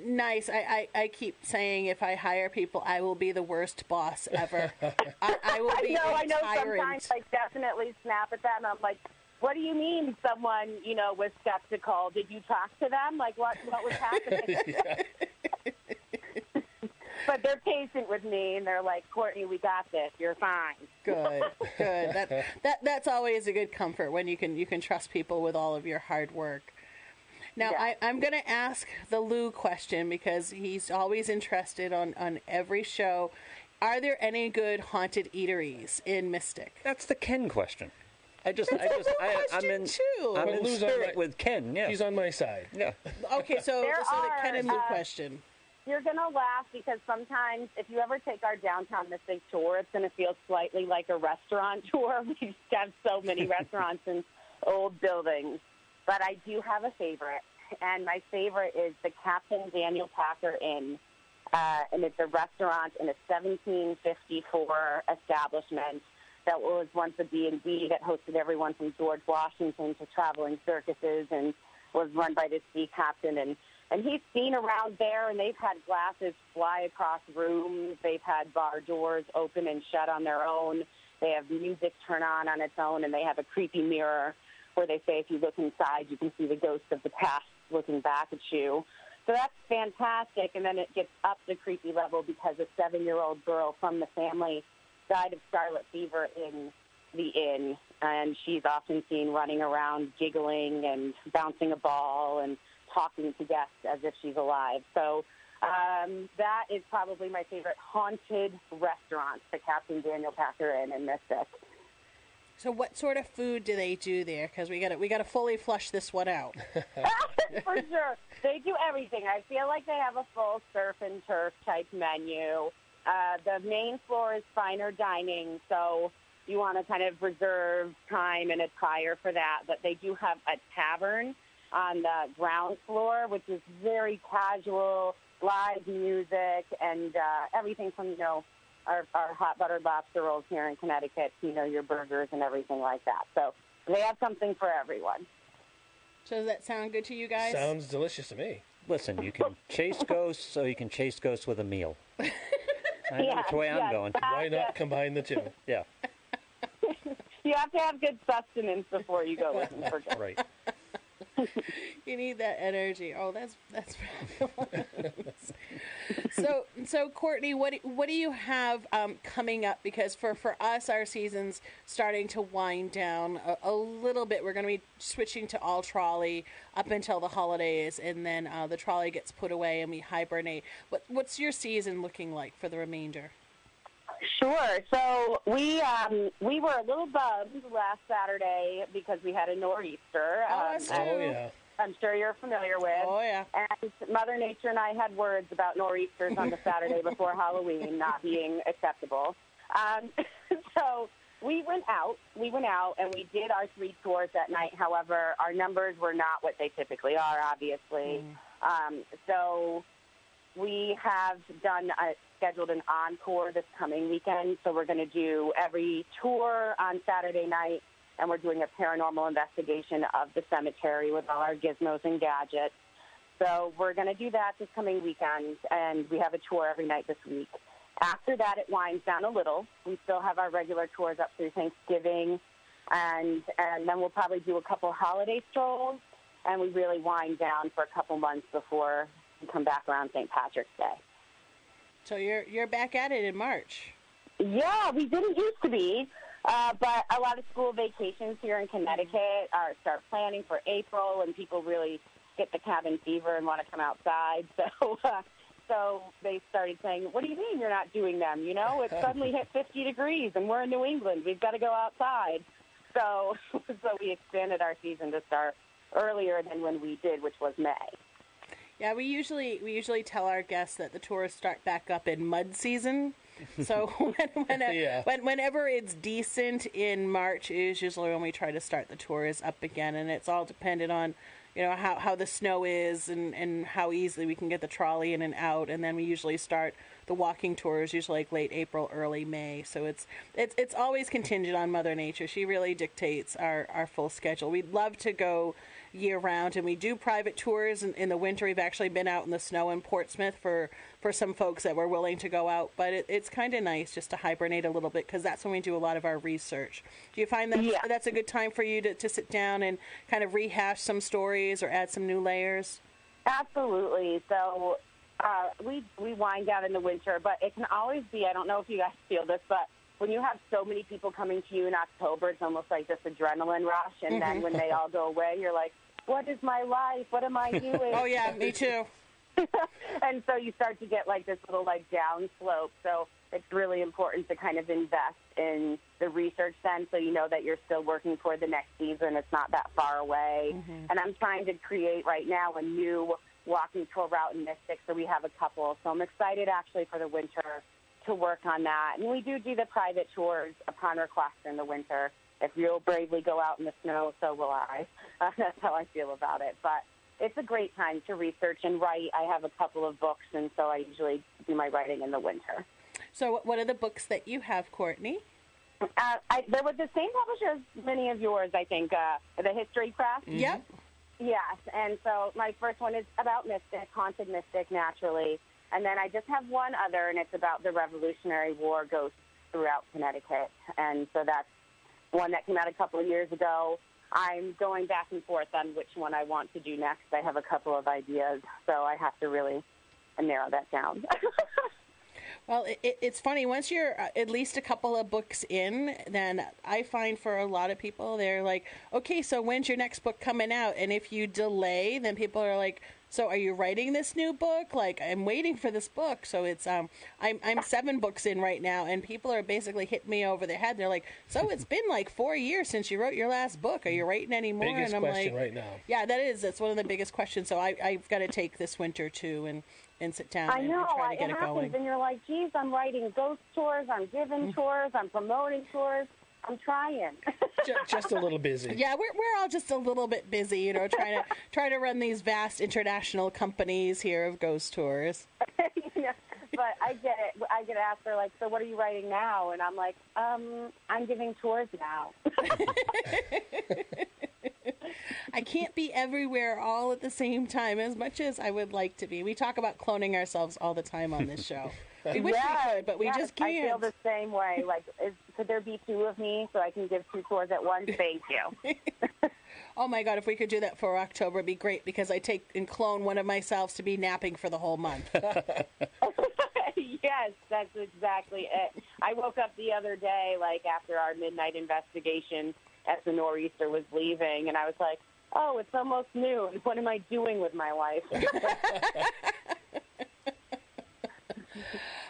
Nice. I, I, I keep saying if I hire people, I will be the worst boss ever. I, I will I be know, I know. tyrant. Sometimes I definitely snap at them. I'm like, "What do you mean? Someone, you know, was skeptical? Did you talk to them? Like, what what was happening?" But they're patient with me, and they're like, "Courtney, we got this. You're fine." Good, good. That that that's always a good comfort when you can you can trust people with all of your hard work. Now Yeah. I, I'm going to ask the Lou question because he's always interested on on every show. Are there any good haunted eateries in Mystic? That's the Ken question. I just, I That's a just, good I, I'm in, too. I'm But in Lou's spirit my- with Ken. Yeah, He's on my side. yeah. Okay, so There so the Ken are, and Lou uh, question. You're gonna laugh because sometimes if you ever take our downtown Mystic tour, it's gonna feel slightly like a restaurant tour. We have so many restaurants and old buildings. But I do have a favorite, and my favorite is the Captain Daniel Packer Inn, uh, and it's a restaurant in a 1754 establishment that was once a B&B that hosted everyone from George Washington to traveling circuses and was run by this sea captain and and he's seen around there and they've had glasses fly across rooms. They've had bar doors open and shut on their own. They have music turn on on its own and they have a creepy mirror where they say if you look inside you can see the ghost of the past looking back at you. So that's fantastic and then it gets up the creepy level because a seven year old girl from the family died of scarlet fever in the inn, and she's often seen running around giggling and bouncing a ball and talking to guests as if she's alive. So um, that is probably my favorite haunted restaurant, the Captain Daniel Packer Inn in Mystic. So what sort of food do they do there? Because we got to we got to fully flush this one out. For sure. They do everything. I feel like they have a full surf and turf type menu. Uh, the main floor is finer dining, so you want to kind of reserve time and attire for that. But they do have a tavern on the ground floor, which is very casual, live music, and uh, everything from, you know, our, our hot buttered lobster rolls here in Connecticut, you know, your burgers and everything like that. So they have something for everyone. So does that sound good to you guys? Sounds delicious to me. Listen, you can chase ghosts, or you can chase ghosts with a meal. I know Yeah, which way I'm yeah. going. Why Yeah. not combine the two? Yeah, You have to have good sustenance before you go looking for ghosts. right. You need that energy. Oh, that's that's fabulous. so so Courtney, what what do you have um, coming up? Because for for us, our season's starting to wind down a, a little bit. We're going to be switching to all trolley up until the holidays, and then uh, the trolley gets put away and we hibernate. What what's your season looking like for the remainder? Sure. So we um, we were a little bummed last Saturday because we had a nor'easter. Oh, um, that's Oh yeah. I'm sure you're familiar with. Oh yeah. And Mother Nature and I had words about nor'easters on the Saturday before Halloween not being acceptable. Um, so we went out. We went out and we did our three tours that night. However, our numbers were not what they typically are, obviously. Um, so we have done a, scheduled an encore this coming weekend. So we're going to do every tour on Saturday night, and we're doing a paranormal investigation of the cemetery with all our gizmos and gadgets. So we're going to do that this coming weekend, and we have a tour every night this week. After that, it winds down a little. We still have our regular tours up through Thanksgiving, and and then we'll probably do a couple holiday strolls, and we really wind down for a couple months before we come back around St. Patrick's Day. So you're you're back at it in March. Yeah, we didn't used to be, uh, but a lot of school vacations here in Connecticut are start planning for April, and people really get the cabin fever and want to come outside. So, uh, so they started saying, "What do you mean you're not doing them? You know, it suddenly hit 50 degrees, and we're in New England. We've got to go outside." So, so we expanded our season to start earlier than when we did, which was May. Yeah, we usually we usually tell our guests that the tours start back up in mud season. So when, when, uh, Yeah. when whenever it's decent in March is usually when we try to start the tours up again, and it's all dependent on, you know how, how the snow is and, and how easily we can get the trolley in and out. And then we usually start the walking tours usually like late April early May. So it's it's it's always contingent on mother nature. She really dictates our our full schedule. We'd love to go year round and we do private tours in, in the winter we've actually been out in the snow in Portsmouth for for some folks that were willing to go out but it, it's kind of nice just to hibernate a little bit because that's when we do a lot of our research do you find that Yeah. that's a good time for you to, to sit down and kind of rehash some stories or add some new layers Absolutely. So uh, we we wind down in the winter, but it can always be. I don't know if you guys feel this, but when you have so many people coming to you in October, it's almost like this adrenaline rush. And then when they all go away, you're like, "What is my life? What am I doing?" oh yeah me too and so you start to get like this little like down slope. So it's really important to kind of invest in the research then so you know that you're still working for the next season. It's not that far away. Mm-hmm. And I'm trying to create right now a new walking tour route in Mystic. So we have a couple. So I'm excited actually for the winter to work on that. And we do do the private tours upon request in the winter. If you'll bravely go out in the snow, so will I. that's how I feel about it. But it's a great time to research and write. I have a couple of books, and so I usually do my writing in the winter. so what are the books that you have courtney Uh, I, they're with the same publisher as many of yours, I think, uh, the History Press. yep Yes, and so my first one is about Mystic, Haunted Mystic, naturally. And then I just have one other, and it's about the Revolutionary War ghosts throughout Connecticut. And so that's one that came out a couple of years ago. I'm going back and forth on which one I want to do next. I have a couple of ideas, so I have to really narrow that down. Well, it, it, it's funny. Once you're uh, at least a couple of books in, then I find for a lot of people, they're like, okay, so when's your next book coming out? And if you delay, then people are like, so are you writing this new book? Like, I'm waiting for this book. So it's, um, I'm, I'm seven books in right now, and people are basically hitting me over the head. They're like, so it's been like four years since you wrote your last book. Are you writing any more? Biggest and I'm question like, right now. yeah, that is. That's one of the biggest questions. So I, I've got to take this winter too and, and sit down I know. and try to get it it happens, going. and you're like, geez, I'm writing ghost tours, I'm giving tours, I'm promoting tours. I'm trying. Ju- just a little busy. Yeah, we're we're all just a little bit busy, you know, trying to trying to run these vast international companies here of ghost tours. Yeah, but I get it. I get asked, they're like, so what are you writing now? And I'm like, um, I'm giving tours now. I can't be everywhere all at the same time as much as I would like to be. We talk about cloning ourselves all the time on this show. We wish Yes, we could, but we yes, just I feel the same way. Like, is, could there be two of me so I can give two tours at once? Thank you. Oh my god, if we could do that for October, it'd be great because I take and clone one of myself to be napping for the whole month. yes, that's exactly it. I woke up the other day, like after our midnight investigation, as the nor'easter was leaving, and I was like, "Oh, it's almost noon. What am I doing with my life?"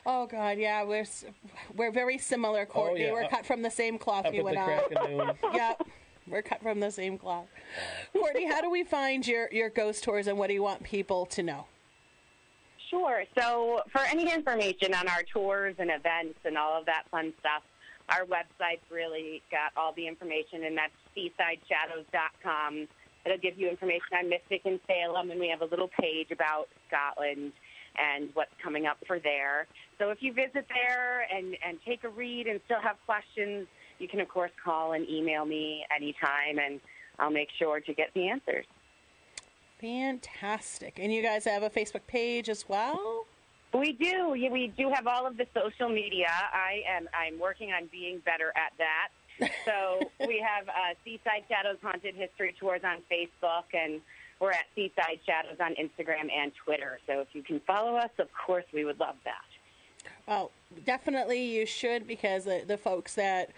Oh god, yeah, we're we're very similar, oh, Courtney. Oh, yeah. We're cut from the same cloth, Up you at and the I. crack of noon. yep. We're cut from the same cloth. Courtney, how do we find your, your ghost tours and what do you want people to know? Sure. So, for any information on our tours and events and all of that fun stuff, our website's really got all the information, and that's seasideshadows.com. It'll give you information on Mystic and Salem, and we have a little page about Scotland and what's coming up for there. So, if you visit there and, and take a read and still have questions, you can, of course, call and email me anytime, and I'll make sure to get the answers. Fantastic. And you guys have a Facebook page as well? We do. We do have all of the social media. I am. I'm working on being better at that. So we have uh, Seaside Shadows Haunted History Tours on Facebook, and we're at Seaside Shadows on Instagram and Twitter. So if you can follow us, of course, we would love that. Well, definitely you should because the, the folks that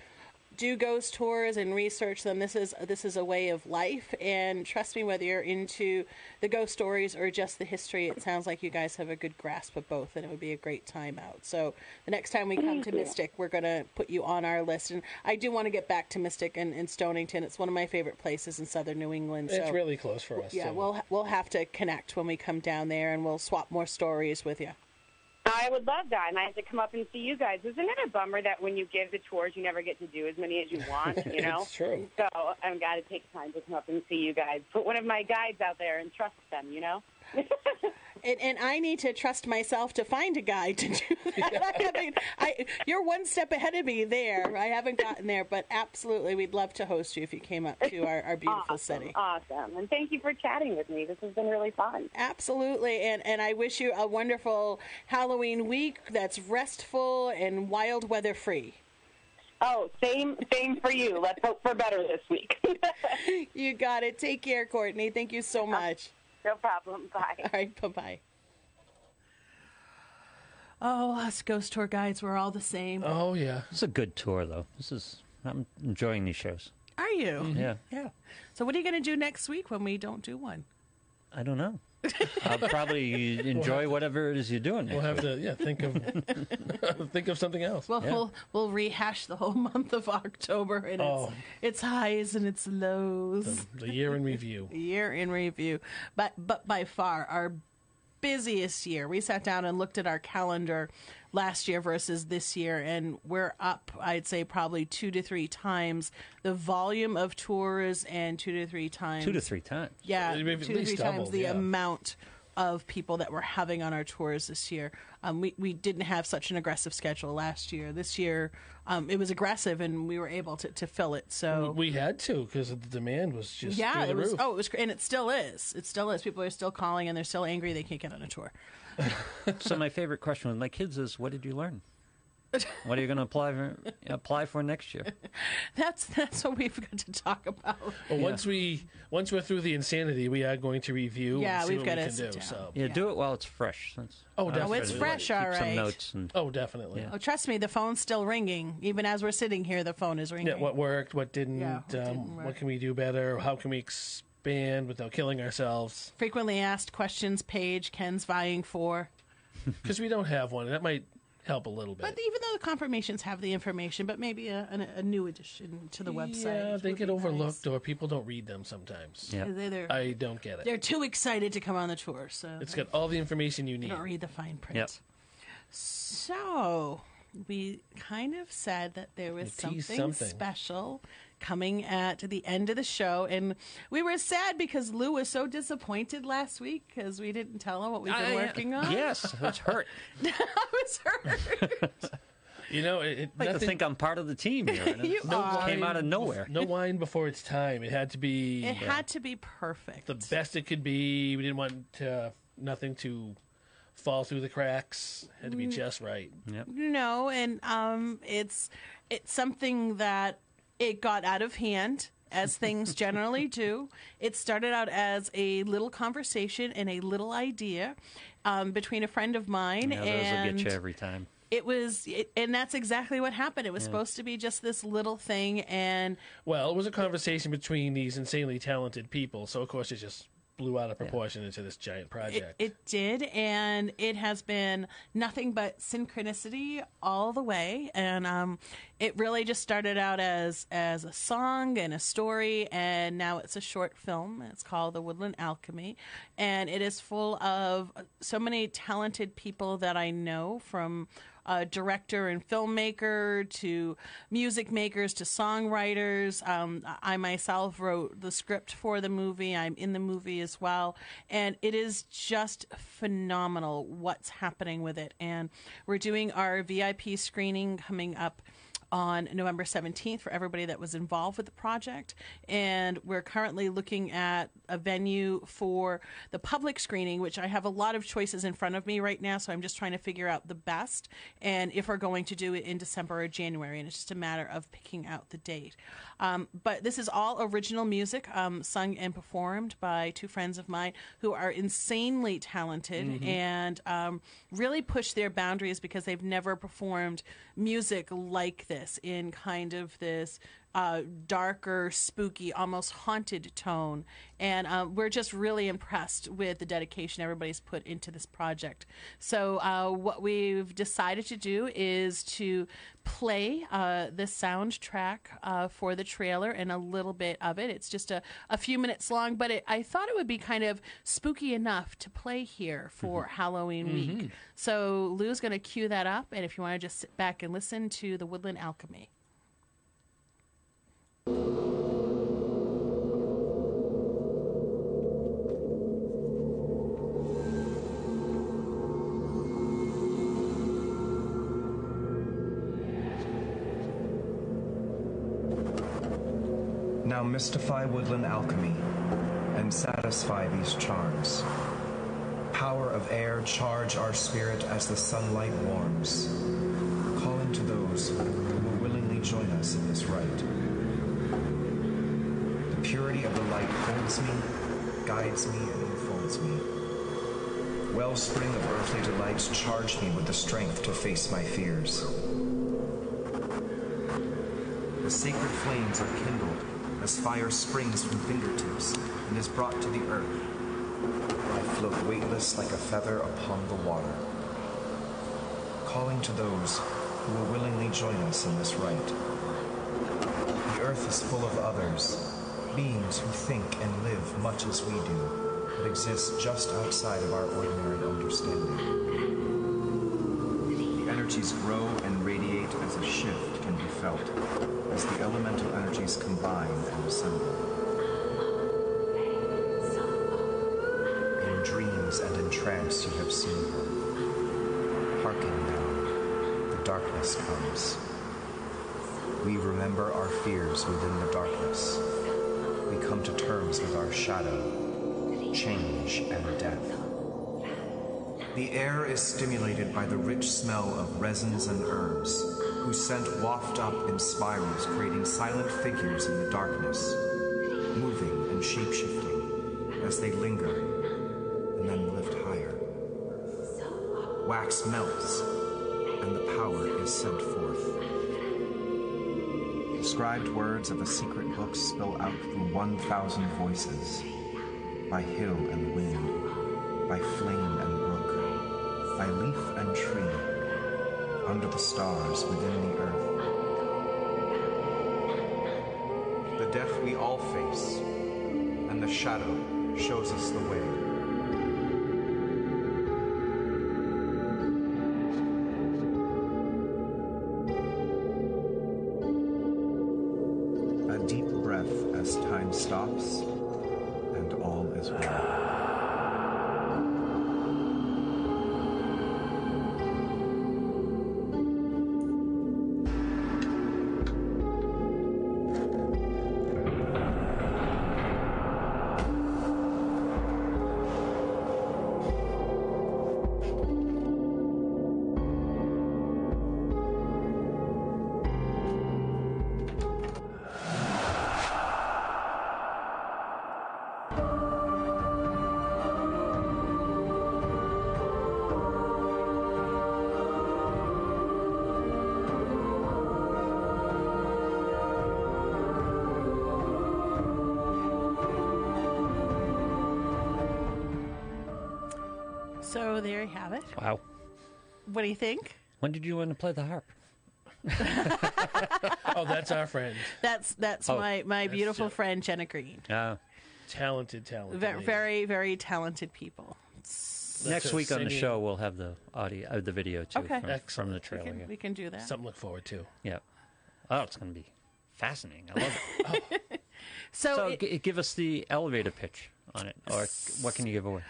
do ghost tours and research them, this is this is a way of life. And trust me, whether you're into the ghost stories or just the history, it sounds like you guys have a good grasp of both, and it would be a great time out. So the next time we come to Mystic, we're going to put you on our list. And I do want to get back to Mystic and, and Stonington. It's one of my favorite places in southern New England. It's really close for us. yeah, too. we'll we'll have to connect when we come down there, and we'll swap more stories with you. I would love that, and I have to come up and see you guys. Isn't it a bummer that when you give the tours, you never get to do as many as you want? You know, It's true. So I've got to take time to come up and see you guys. Put one of my guides out there and trust them. You know. And, and I need to trust myself to find a guy to do that. I haven't, I, you're one step ahead of me there. I haven't gotten there, but absolutely, we'd love to host you if you came up to our, our beautiful awesome, city. awesome, and thank you for chatting with me. This has been really fun. Absolutely, and and I wish you a wonderful Halloween week that's restful and wild weather free. Oh, same, same for you. Let's hope for better this week. You got it. Take care, Courtney. Thank you so uh, much. No problem. Bye. All right, bye bye. Oh, us ghost tour guides, we're all the same. Oh yeah. it's a good tour, though. This is I'm enjoying these shows. Are you? Mm-hmm. Yeah, Yeah. So, what are you going to do next week when we don't do one? I don't know. I'll probably enjoy whatever it is you're doing. We'll have to yeah think of think of something else. Well, Yeah. we'll we'll rehash the whole month of October and Oh. its its highs and its lows. the year in review. year in review. But but by far our busiest year. We sat down and looked at our calendar last year versus this year and we're up I'd say probably 2 to 3 times the volume of tours and 2 to 3 times two to three times. Yeah, Maybe at two to least three double, times the yeah. amount of people that we're having on our tours this year. Um, we we didn't have such an aggressive schedule last year. This year, um, it was aggressive, and we were able to, to fill it. So We had to because the demand was just yeah, through the it was. roof. Oh, it was, and it still is. It still is. People are still calling, and they're still angry they can't get on a tour. So my favorite question with my kids is, "What did you learn? What are you going to apply for, apply for next year?" That's that's what we've got to talk about. Well, once we once we're through the insanity, we are going to review. Yeah, and see we've what we gotta can sit do. down. So, Yeah, Yeah. do it while it's fresh. That's, Oh, I definitely. it's Keep fresh, Keep all some right. notes and oh, definitely. Yeah. Oh, trust me, the phone's still ringing. Even as we're sitting here, the phone is ringing. Yeah, what worked, what didn't, Yeah, what um, didn't work. what can we do better? How can we expand without killing ourselves? Frequently asked questions page Ken's vying for. Because we don't have one. That might help a little bit. But even though the confirmations have the information, but maybe a, a, a new addition to the website. yeah, they get be overlooked, or people don't read them sometimes. yeah. nice. They- They're, I don't get it. they're too excited to come on the tour, so It's got all the information you they need. don't read the fine print. Yep. So we kind of said that there was something, something. special coming at the end of the show, and we were sad because Lou was so disappointed last week because we didn't tell him what we've been I- working on. Yes, it's hurt. I was hurt. You know, it, it I like to nothing, think I'm part of the team here. You no are. came wine- out of nowhere. No wine before it's time. It had to be It had to be perfect. the best it could be. We didn't want uh, nothing to fall through the cracks. It Had to be just right. Yep. No, and um, it's it's something that it got out of hand. As things generally do, it started out as a little conversation and a little idea um, between a friend of mine, Yeah, those will and get you every time. it was, it, and that's exactly what happened. It was supposed to be just this little thing, and Well, it was a conversation between these insanely talented people, so of course it just blew out of proportion into this giant It, project. it did, and it has been nothing but synchronicity all the way. And um, it really just started out as as a song and a story, and now it's a short film. It's called The Woodland Alchemy, and it is full of so many talented people that I know from. Uh, director and filmmaker to music makers to songwriters. Um, I myself wrote the script for the movie. I'm in the movie as well. And it is just phenomenal what's happening with it. And we're doing our VIP screening coming up on November 17th for everybody that was involved with the project. And we're currently looking at a venue for the public screening, which I have a lot of choices in front of me right now. So I'm just trying to figure out the best and if we're going to do it in December or January. And it's just a matter of picking out the date. Um, but this is all original music um, sung and performed by two friends of mine who are insanely talented and um, really push their boundaries because they've never performed music like this in kind of this uh, darker, spooky, almost haunted tone. And uh, we're just really impressed with the dedication everybody's put into this project. So, uh, what we've decided to do is to play uh, the soundtrack uh, for the trailer and a little bit of it. It's just a, a few minutes long, but it, I thought it would be kind of spooky enough to play here for Halloween week. So, Lou's going to cue that up. And if you want to just sit back and listen to the Woodland Alchemy. Mystify woodland alchemy and satisfy these charms. Power of air, charge our spirit as the sunlight warms, calling to those who will willingly join us in this rite. The purity of the light holds me, guides me, and enfolds me. Wellspring of earthly delights, charge me with the strength to face my fears. The sacred flames are kindled as fire springs from fingertips and is brought to the earth. I float weightless like a feather upon the water, calling to those who will willingly join us in this rite. The earth is full of others, beings who think and live much as we do, but exist just outside of our ordinary understanding. The energies grow and radiate as a shift can be felt as the elemental energies combine and assemble. In dreams and in trance you have seen her. Hearken now, the darkness comes. We remember our fears within the darkness. We come to terms with our shadow, change, and death. The air is stimulated by the rich smell of resins and herbs, whose scent waft up in spirals, creating silent figures in the darkness, moving and shape-shifting as they linger and then lift higher. Wax melts, and the power is sent forth. Inscribed words of a secret book spill out through 1,000 voices, by hill and wind, by flame and brook, by leaf and tree, under the stars within the earth. The death we all face, and the shadow shows us the way. A deep breath as time stops, there you have it. Wow. What do you think? When did you want to play the harp? Oh, that's our friend. That's that's Oh. my, my beautiful Jeff. friend Jenna Green. Uh, Talented, talented. Very lady. very, very talented people. next her week on the singing. show, we'll have the audio, uh, the video too Okay. from, from the We trailer. can, we can do that. Something to look forward to. yeah. Oh, it's going to be fascinating. I love it. So, so, it- g- give us the elevator pitch on it, or what can you give away?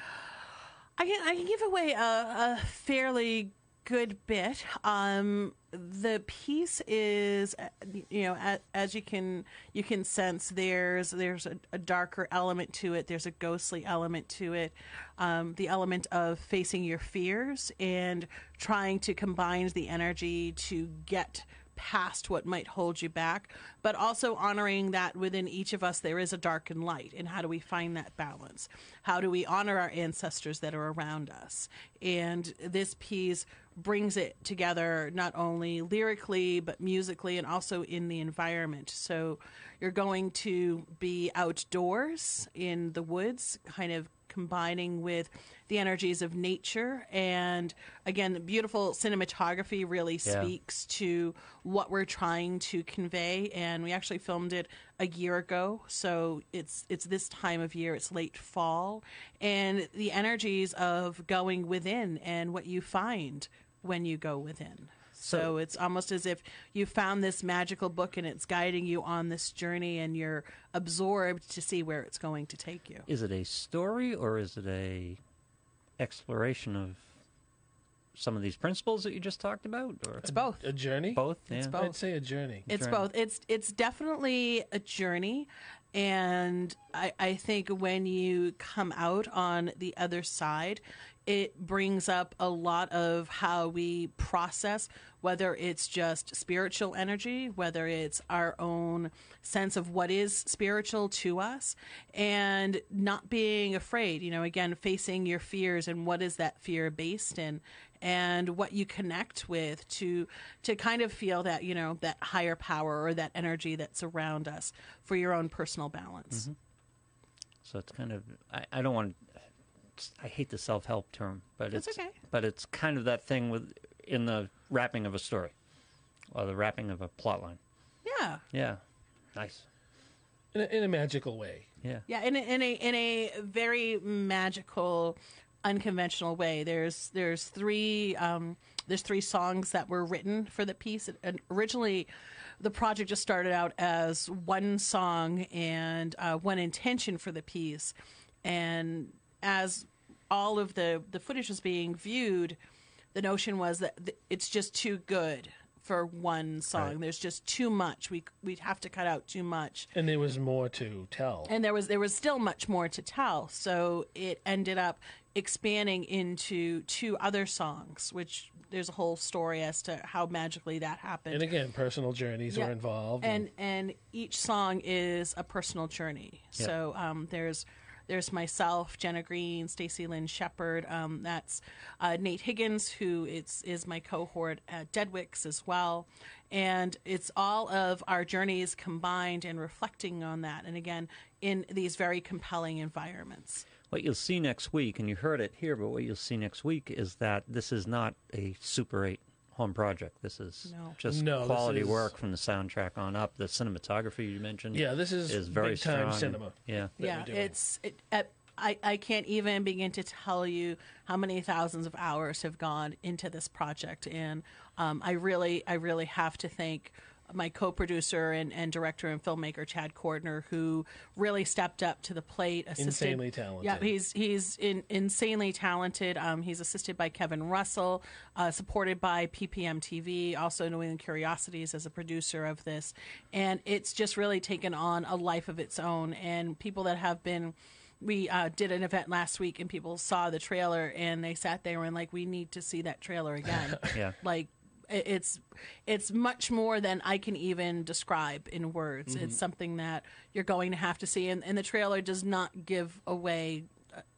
I can I can give away a, a fairly good bit. Um, the piece is, uh, you know, as, you can you can sense, there's there's a, a darker element to it. There's a ghostly element to it. Um, the element of facing your fears and trying to combine the energy to get past what might hold you back, but also honoring that within each of us there is a dark and light. And how do we find that balance? How do we honor our ancestors that are around us? And this piece brings it together not only lyrically, but musically and also in the environment. So you're going to be outdoors in the woods, kind of combining with the energies of nature. And again, the beautiful cinematography really Yeah. speaks to what we're trying to convey. And we actually filmed it a year ago, so it's it's this time of year. It's late fall, and the energies of going within and what you find when you go within. So it's almost as if you found this magical book and it's guiding you on this journey, and you're absorbed to see where it's going to take you. Is it a story or is it a exploration of some of these principles that you just talked about, or It's both. A journey? both? It's yeah. both. I'd say a journey. It's journey. both. It's it's definitely a journey, and I, I think when you come out on the other side, it brings up a lot of how we process whether it's just spiritual energy, whether it's our own sense of what is spiritual to us, and not being afraid. You know, again, facing your fears and what is that fear based in, and what you connect with to to kind of feel that you know that higher power or that energy that's around us for your own personal balance. Mm-hmm. So it's kind of I, I don't want I hate the self help term, but That's it's okay. but it's kind of that thing with in the wrapping of a story or the wrapping of a plot line. Yeah, Yeah, nice. In a, in a magical way. Yeah, yeah, in a, in a in a very magical, unconventional way. There's there's three um, there's three songs that were written for the piece. And originally, the project just started out as one song and uh, one intention for the piece, and as all of the the footage was being viewed, the notion was that th- it's just too good for one song. Right. There's just too much. We we'd have to cut out too much And there was more to tell. and there was there was still much more to tell so it ended up expanding into two other songs which there's a whole story as to how magically that happened And again, personal journeys Yeah. were involved. and and each song is a personal journey so um, there's there's myself, Jenna Green, Stacy Lynn Shepard. Um, that's uh, Nate Higgins, who is, is my cohort at Deadwicks as well. And it's all of our journeys combined and reflecting on that. And again, in these very compelling environments. What you'll see next week, and you heard it here, but what you'll see next week is that this is not a Super 8 home project. This is No. just No, quality is- work from the soundtrack on up. The cinematography you mentioned Yeah, this is very big-time strong. cinema. Yeah. yeah, it's it, at, I I can't even begin to tell you how many thousands of hours have gone into this project, and um, I really I really have to thank my co-producer and, and director and filmmaker Chad Cordner, who really stepped up to the plate. Assisted, Insanely talented. Yeah, he's he's in, insanely talented. Um, he's assisted by Kevin Russell, uh, supported by PPM TV, also New England Curiosities as a producer of this, and it's just really taken on a life of its own. And people that have been. We uh, did an event last week, and people saw the trailer, and they sat there and like, "We need to see that trailer again." Yeah. like it- it's it's much more than I can even describe in words. Mm-hmm. It's something that you're going to have to see, and, and the trailer does not give away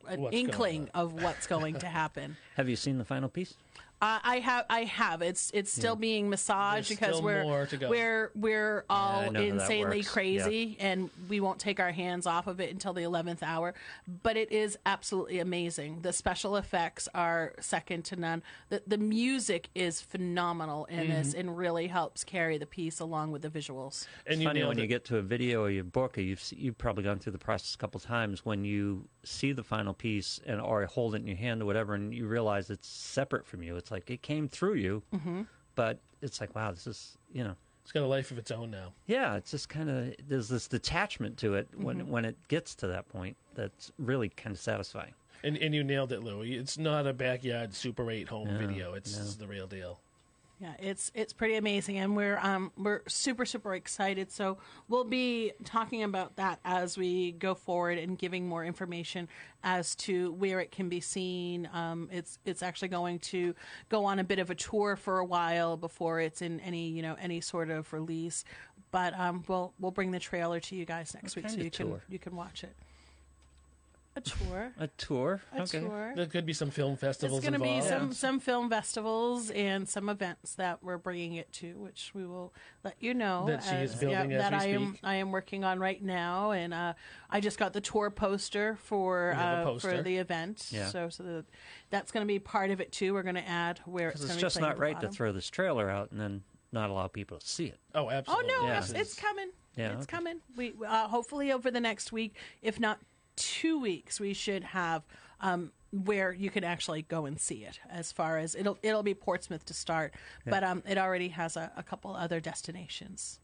an What's inkling of what's going to happen. Have you seen the final piece? Uh, I have, I have. It's it's still being massaged There's because we're more to go. we're we're all I know how that insanely works. crazy, and we won't take our hands off of it until the eleventh hour. But it is absolutely amazing. The special effects are second to none. The the music is phenomenal in this, Mm-hmm. and really helps carry the piece along with the visuals. and It's you funny nailed when you get to a video or your book, or you've you've probably gone through the process a couple times when you see the final piece and or hold it in your hand or whatever, and you realize it's separate from you. It's like it came through you, Mm-hmm. but it's like wow, this is you know. It's got a life of its own now. Yeah, it's just kind of there's this detachment to it when Mm-hmm. when it gets to that point that's really kind of satisfying. And and you nailed it, Louie. It's not a backyard Super 8 home No, video. It's no. the real deal. Yeah, it's it's pretty amazing, and we're um we're super super excited. So we'll be talking about that as we go forward and giving more information as to where it can be seen. Um, it's it's actually going to go on a bit of a tour for a while before it's in any you know any sort of release. But um, we'll we'll bring the trailer to you guys next week, so you can you can watch it. A tour. A tour. A okay. tour. There could be some film festivals It's going to be involved. some some film festivals and some events that we're bringing it to, which we will let you know That she is building as that we I am speak. I am working on right now, and uh, I just got the tour poster for We have a uh, poster. for the event. Yeah. So so the, that's going to be part of it too. We're going to add where it's, Because going it's to just playing not at the right to throw this trailer out and then not allow people to see it. Oh, absolutely. Oh no, Yeah. it's, it's coming. Yeah, it's okay. coming. We uh, hopefully over the next week, if not two weeks, we should have um, where you can actually go and see it. As far as it'll it'll be Portsmouth to start, but um, it already has a, a couple other destinations.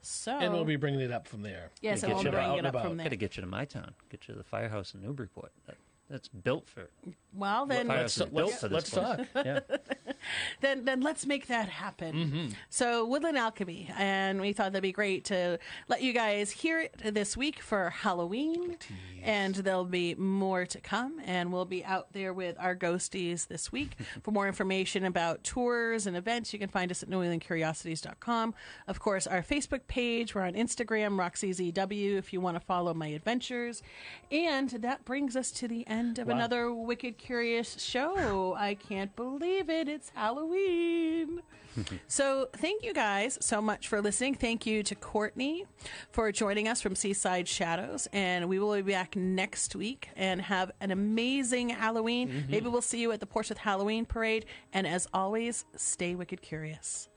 So And we'll be bringing it up from there. yes, get and we'll you bring it up about. from Got to get you to my town. Get you to the firehouse in Newburyport. That, that's built for. Well, then Let's, is built let's, let's talk. Yeah. then then let's make that happen. Mm-hmm. So Woodland Alchemy, and we thought that'd be great to let you guys hear it this week for Halloween, and there'll be more to come, and we'll be out there with our ghosties this week. for more information about tours and events, you can find us at NewEnglandCuriosities.com. Of course, our Facebook page. We're on Instagram, RoxyZW, if you want to follow my adventures. And that brings us to the end of Wow. another Wicked Curious show. I can't believe it. It's Halloween. so, thank you guys so much for listening. Thank you to Courtney for joining us from Seaside Shadows. And we will be back next week and have an amazing Halloween. Mm-hmm. Maybe we'll see you at the Portsmouth Halloween Parade. And as always, stay wicked curious.